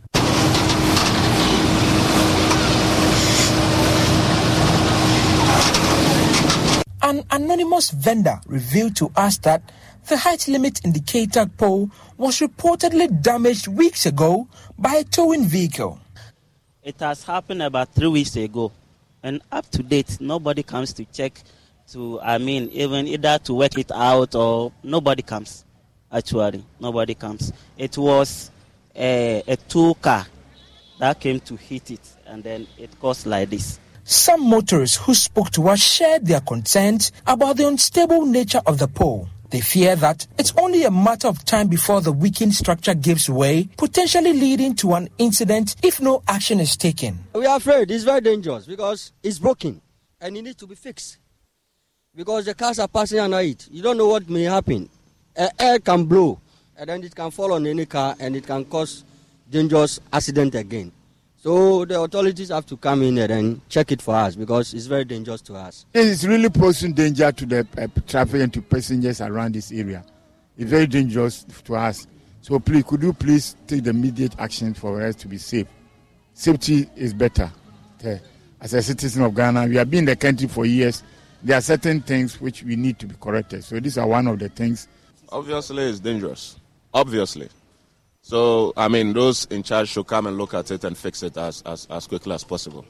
Speaker 44: An anonymous vendor revealed to us that the height limit indicator pole was reportedly damaged weeks ago by a towing vehicle.
Speaker 45: It has happened about three weeks ago, and up to date, nobody comes to check. To I mean, even either to work it out or nobody comes. Actually, nobody comes. It was a, a tow car that came to hit it, and then it caused like this.
Speaker 44: Some motorists who spoke to us shared their concerns about the unstable nature of the pole. They fear that it's only a matter of time before the weakened structure gives way, potentially leading to an incident if no action is taken.
Speaker 46: We are afraid it's very dangerous because it's broken and it needs to be fixed.
Speaker 47: because the cars are passing under it. You don't know what may happen. air can blow, and then it can fall on any car, and it can cause dangerous accident again. So the authorities have to come in there and check it for us because it's very dangerous to us.
Speaker 48: It's really posing danger to the uh, traffic and to passengers around this area. It's very dangerous to us. So please, could you please take the immediate action for us to be safe? Safety is better. As a citizen of Ghana, we have been in the country for years. There are certain things which we need to be corrected. So these are one of the things.
Speaker 49: Obviously, it's dangerous. Obviously. So, I mean, those in charge should come and look at it and fix it as, as, as quickly as possible.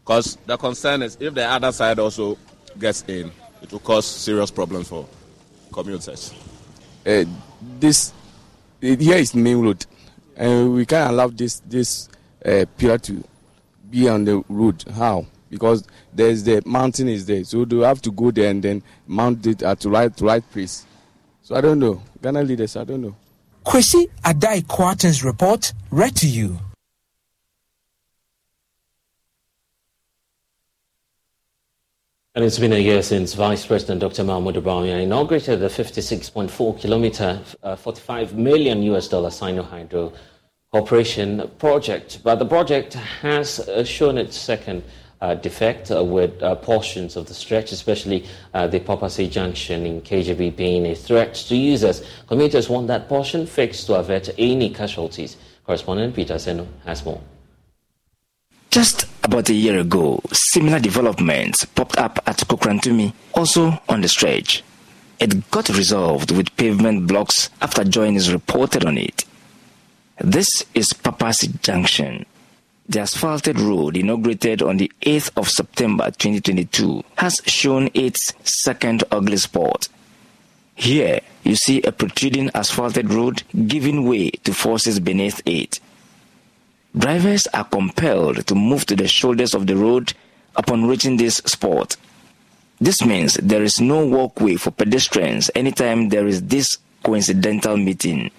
Speaker 49: Because the concern is if the other side also gets in, it will cause serious problems for commuters.
Speaker 50: Uh, this here is main road, and we can't allow this this uh, pillar to be on the road. How? Because there's the mountain is there, so they have to go there and then mount it at the right right place. So I don't know. Ghana leaders, I don't know.
Speaker 51: Kwesi Adai Kwarteng's report read to you.
Speaker 1: And it's been a year since Vice President Dr. Mahamudu Bawumia inaugurated the 56.4 kilometer, uh, 45 million US dollar Sinohydro Corporation project. But the project has uh, shown its second uh, defect uh, with uh, portions of the stretch, especially uh, the Papase Junction in KJB being a threat to users. Commuters want that portion fixed to avert any casualties. Correspondent Peter Seno has more.
Speaker 52: Just about a year ago, similar developments popped up at Kokrantumi, also on the stretch. It got resolved with pavement blocks after joiners reported on it. This is Papasi Junction. The asphalted road, inaugurated on the 8th of September 2022, has shown its second ugly spot. Here, you see a protruding asphalted road giving way to forces beneath it. Drivers are compelled to move to the shoulders of the road upon reaching this spot. This means there is no walkway for pedestrians anytime there is this coincidental meeting.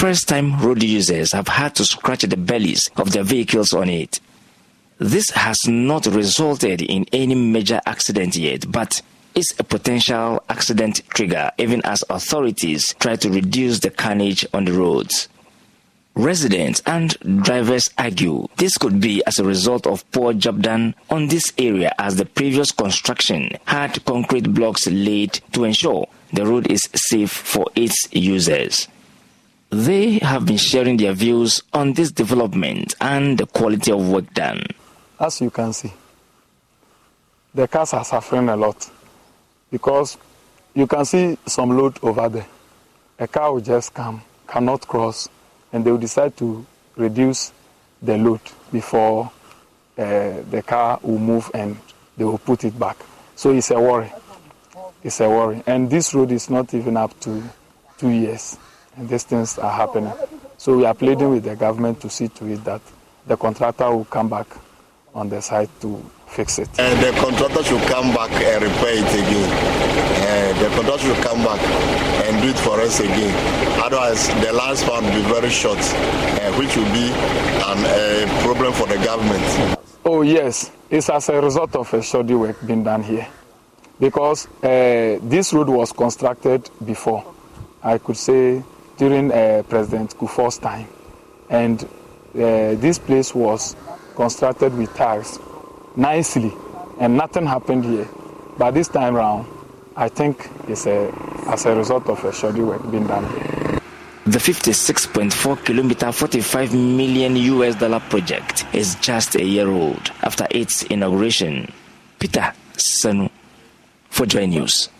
Speaker 52: First time road users have had to scratch the bellies of their vehicles on it. This has not resulted in any major accident yet, but is a potential accident trigger even as authorities try to reduce the carnage on the roads. Residents and drivers argue this could be as a result of poor job done on this area as the previous construction had concrete blocks laid to ensure the road is safe for its users. They have been sharing their views on this development and the quality of work done.
Speaker 44: As you can see, the cars are suffering a lot because you can see some load over there. A car will just come, cannot cross, and they will decide to reduce the load before uh, the car will move and they will put it back. So it's a worry. It's a worry. And this road is not even up to two years these things are happening. So we are pleading with the government to see to it that the contractor will come back on the site to fix it.
Speaker 14: And the contractor should come back and repair it again. Uh, the contractor should come back and do it for us again. Otherwise, the lifespan will be very short, uh, which will be a uh, problem for the government.
Speaker 44: Oh, yes. It's as a result of a shoddy work being done here. Because uh, this road was constructed before. I could say during uh, President Kufuor's time. And uh, this place was constructed with tiles nicely, and nothing happened here. But this time around, I think it's a, as a result of a shoddy work being done
Speaker 52: The 56.4 kilometer, 45 million US dollar project is just a year old after its inauguration. Peter Sanu for Joy News.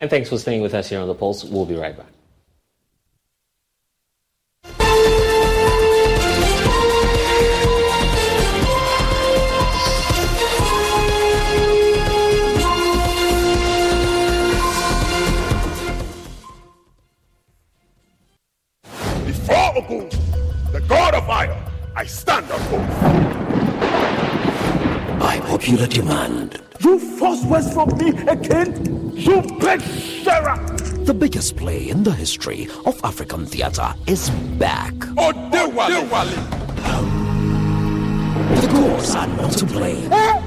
Speaker 1: And thanks for staying with us here on The Pulse. We'll be right back.
Speaker 23: Before Ogun, the god of fire, I stand on oath.
Speaker 50: By popular demand,
Speaker 53: You force words from me again? You big Sarah!
Speaker 50: the biggest play in the history of African theatre is back. The gods are not to blame.
Speaker 54: Eh?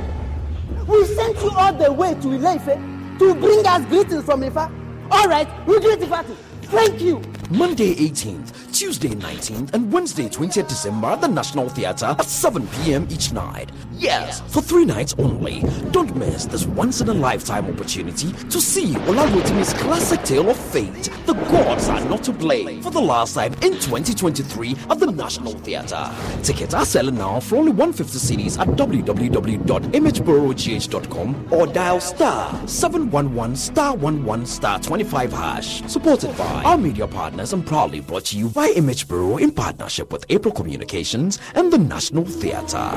Speaker 54: We sent you all the way to Ile-Ife to bring us greetings from Ifa. All right, we greet Ifa too. Thank you.
Speaker 50: Monday 18th, Tuesday 19th, and Wednesday 20th December at the National Theatre at 7 p.m. each night. Yes, for three nights only. Don't miss this once in a lifetime opportunity to see Ola Rotimi's classic tale of fate. The gods are not to blame for the last time in 2023 at the National Theatre. Tickets are selling now for only 150 cedis at www.imagebureaugh.com or dial star 711 star 11 star 25 hash. Supported by our media partners and proudly brought to you by Image Bureau in partnership with April Communications and the National Theatre.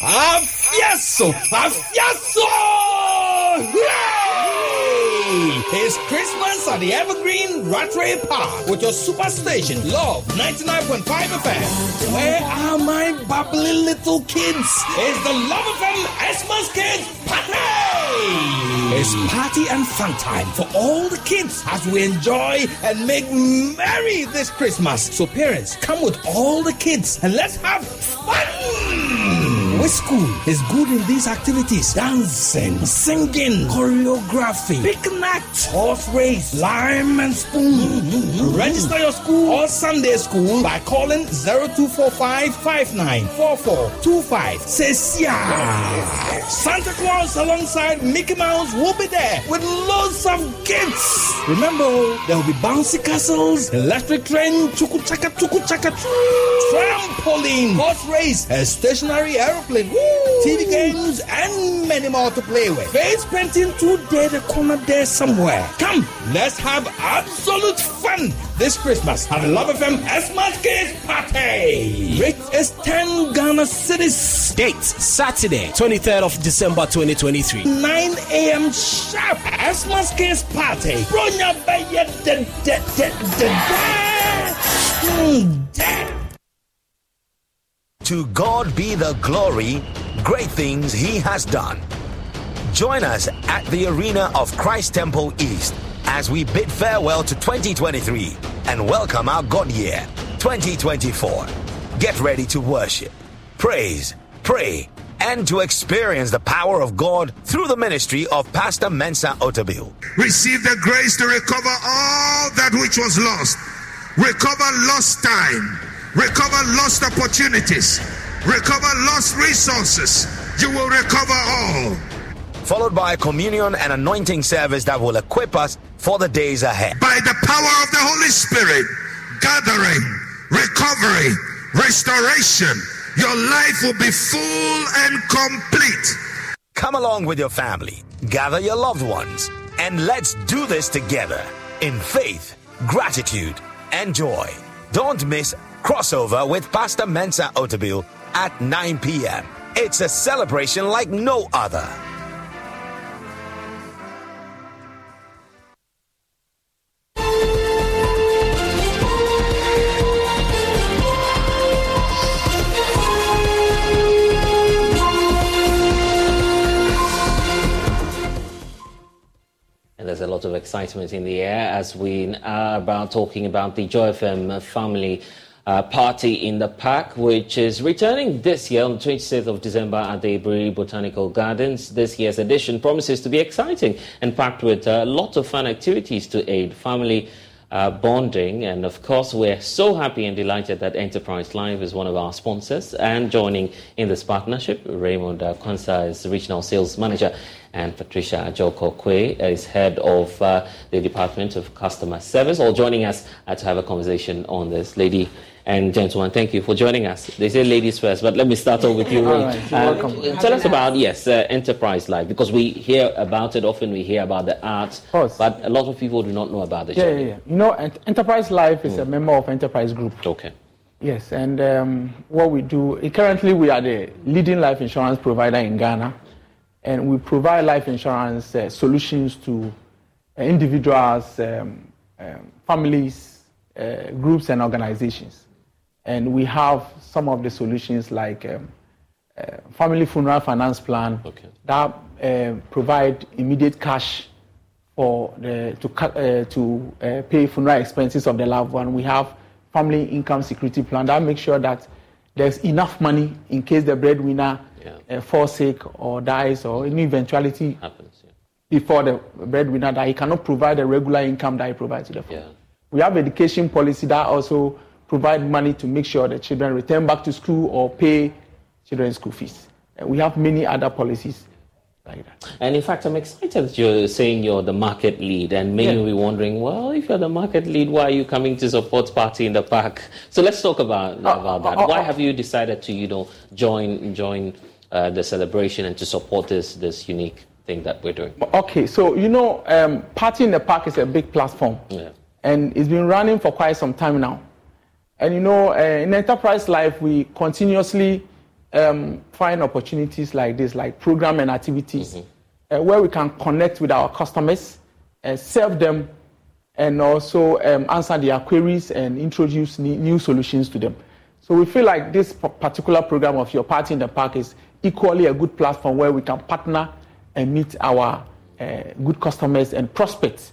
Speaker 55: Afiaso! Afiaso! It's Christmas at the Evergreen Rattray Park with your superstation, Love 99.5 FM. Where are my bubbly little kids? It's the Love FM Xmas Kids Party! It's party and fun time for all the kids as we enjoy and make merry this Christmas. So parents, come with all the kids and let's have fun! Which school is good in these activities? Dancing, singing, choreography, picnic, horse race, lime and spoon. Mm-hmm. Register your school or Sunday school by calling 0245 594425. Says yeah. Santa Claus alongside Mickey Mouse will be there with loads of gifts. Remember, there will be bouncy castles, electric train, chuku chaka chuku chaka trampoline, horse race, a stationary aeroplane, TV games, and many more to play with. Face painting today, the corner there somewhere. Come, let's have absolute fun this Christmas at the Love FM Xmas Kids Party. Rate is 10 Ghana cedis. Date Saturday, 23rd of December 2023. 9 a.m. sharp. Xmas Kids Party. Bronya Baye de de de de de.
Speaker 56: Hmm, To God be the glory, great things He has done. Join us at the arena of Christ Temple East as we bid farewell to 2023 and welcome our God year, 2024. Get ready to worship, praise, pray, and to experience the power of God through the ministry of Pastor Mensa Otabil.
Speaker 57: Receive the grace to recover all that which was lost. Recover lost time. Recover lost opportunities. Recover lost resources. You will recover all.
Speaker 56: Followed by a communion and anointing service that will equip us for the days ahead.
Speaker 57: By the power of the Holy Spirit, gathering, recovery, restoration, your life will be full and complete.
Speaker 56: Come along with your family, gather your loved ones, and let's do this together in faith, gratitude, and joy. Don't miss crossover with Pastor Mensa Otabil at 9 p.m. It's a celebration like no other.
Speaker 1: And there's a lot of excitement in the air as we are about talking about the Joy FM family uh, party in the park, which is returning this year on the 26th of December at the Aburi Botanical Gardens. This year's edition promises to be exciting and packed with a lot of fun activities to aid family uh, bonding. And of course, we're so happy and delighted that Enterprise Life is one of our sponsors. And joining in this partnership, Raymond uh, Kwanzaa is the Regional Sales Manager, and Patricia Joko Kwe is Head of uh, the Department of Customer Service, all joining us uh, to have a conversation on this. Lady and gentlemen, thank you for joining us. They say ladies first, but let me start off with you,
Speaker 58: right, you're
Speaker 1: Uh,
Speaker 58: welcome.
Speaker 1: Tell us about, yes, uh, Enterprise life because we hear about it often, we hear about the arts, but a lot of people do not know about the
Speaker 58: Yeah, yeah, yeah. You know, Ent- Enterprise Life is a member of Enterprise Group.
Speaker 1: Okay.
Speaker 58: Yes, and um, what we do, eh, currently we are the leading life insurance provider in Ghana, and we provide life insurance uh, solutions to uh, individuals, um, um, families, uh, groups, and organizations. And we have some of the solutions like um, uh, family funeral finance plan
Speaker 1: okay.
Speaker 58: that uh, provide immediate cash for the, to, uh, to uh, pay funeral expenses of the loved one. We have family income security plan that makes sure that there's enough money in case the breadwinner
Speaker 1: yeah.
Speaker 58: uh, falls sick or dies or any eventuality
Speaker 1: happens yeah.
Speaker 58: before the breadwinner that he cannot provide the regular income that he provides to the family.
Speaker 1: Yeah.
Speaker 58: We have education policy that also provide money to make sure the children return back to school or pay children's school fees. And we have many other policies like that.
Speaker 1: And in fact, I'm excited that you're saying you're the market lead, and many
Speaker 58: Yeah.
Speaker 1: will be wondering, well, if you're the market lead, why are you coming to support Party in the Park? So let's talk about about that.
Speaker 58: uh,
Speaker 1: why
Speaker 58: uh,
Speaker 1: have you decided to, you know, join join uh, the celebration and to support this this unique thing that we're doing?
Speaker 58: Okay, so you know, um, Party in the Park is a big platform.
Speaker 1: Yeah.
Speaker 58: and it's been running for quite some time now. And you know, uh, in enterprise life, we continuously um, find opportunities like this, like program and activities, uh, where we can connect with our customers, uh, serve them, and also um, answer their queries and introduce ne- new solutions to them. So we feel like this particular program of Your Party in the Park is equally a good platform where we can partner and meet our uh, good customers and prospects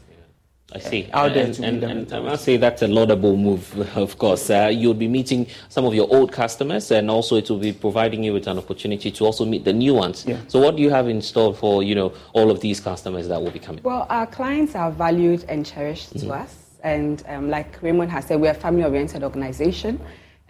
Speaker 1: I see.
Speaker 58: out there
Speaker 1: and,
Speaker 58: to
Speaker 1: and, and I must say that's a laudable move, of course. Uh, you'll be meeting some of your old customers, and also it will be providing you with an opportunity to also meet the new ones.
Speaker 58: Yeah.
Speaker 1: So, what do you have in store for you know all of these customers that will be coming?
Speaker 59: Well, our clients are valued and cherished to us. And um, like Raymond has said, we're a family oriented organization.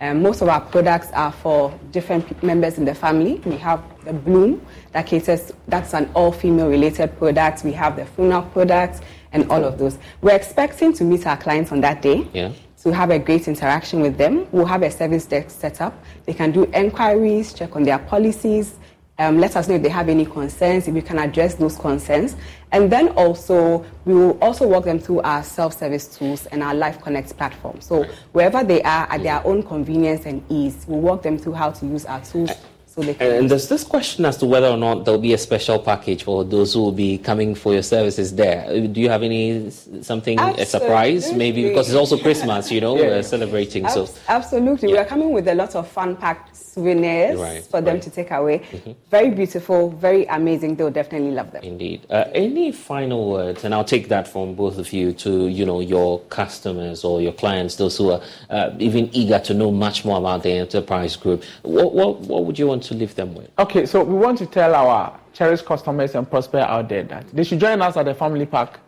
Speaker 59: Um, most of our products are for different members in the family. We have the Bloom that caters, that's an all female related product. We have the funeral products and all of those. We're expecting to meet our clients on that day
Speaker 1: Yeah.
Speaker 59: to have a great interaction with them. We'll have a service desk set up. They can do enquiries, check on their policies, um, let us know if they have any concerns, if we can address those concerns. And then also, we will also walk them through our self-service tools and our Life Connect platform. So wherever they are, at their own convenience and ease, we'll walk them through how to use our tools so they can
Speaker 1: And there's this question as to whether or not there'll be a special package for those who will be coming for your services there. Uh, Do you have any something a surprise maybe because it's also Christmas, you know,
Speaker 59: Yeah.
Speaker 1: we're celebrating. So
Speaker 59: Abs- Absolutely. We are coming with a lot of fun packed souvenirs
Speaker 1: Right,
Speaker 59: for them to take away. Very beautiful, very amazing. They'll definitely love them.
Speaker 1: Indeed. Uh, any final words, and I'll take that from both of you to you know your customers or your clients, those who are uh, even eager to know much more about the enterprise group. What, what what would you want to leave them with?
Speaker 58: Okay, so we want to tell our cherished customers and prosper out there that they should join us at the Family Park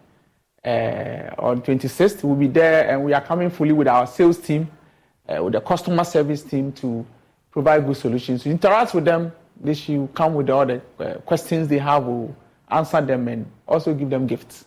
Speaker 58: uh, on 26th. We'll be there and we are coming fully with our sales team, uh, with the customer service team to provide good solutions. To interact with them, they should come with all the uh, questions they have, we'll answer them and also give them gifts.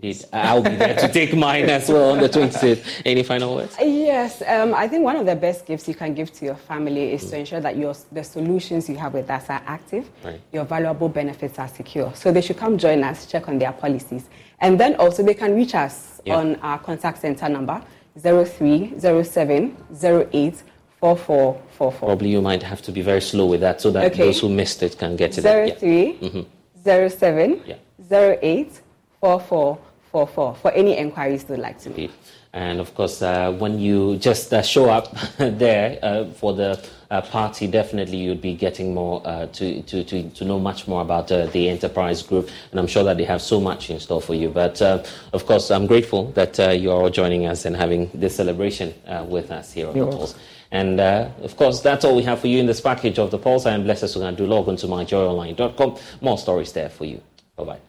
Speaker 1: Indeed, I'll be there to take mine as well on the 26th. Any final words?
Speaker 59: Yes, um, I think one of the best gifts you can give to your family is to ensure that your, the solutions you have with us are active,
Speaker 1: Right.
Speaker 59: your valuable benefits are secure. So they should come join us, check on their policies. And then also they can reach us
Speaker 1: Yeah.
Speaker 59: on our contact center number 0307084444.
Speaker 1: Probably you might have to be very slow with that so that
Speaker 59: Okay.
Speaker 1: those who missed it can get to
Speaker 59: Zero
Speaker 1: that.
Speaker 59: three
Speaker 1: Mhm.
Speaker 59: zero seven
Speaker 1: Yeah.
Speaker 59: zero eight four four four four for any enquiries they'd like to make.
Speaker 1: And of course, uh, when you just uh, show up there uh, for the uh, party, definitely you'd be getting more uh, to, to, to, to know much more about uh, the enterprise group. And I'm sure that they have so much in store for you. But uh, of course, I'm grateful that uh, you're all joining us and having this celebration uh, with us here on
Speaker 58: You're
Speaker 1: the Pulse. And uh, of course, that's all we have for you in this package of the Pulse. I am Blessed Sugan. Do log on to myjoyonline.com. More stories there for you. Bye bye.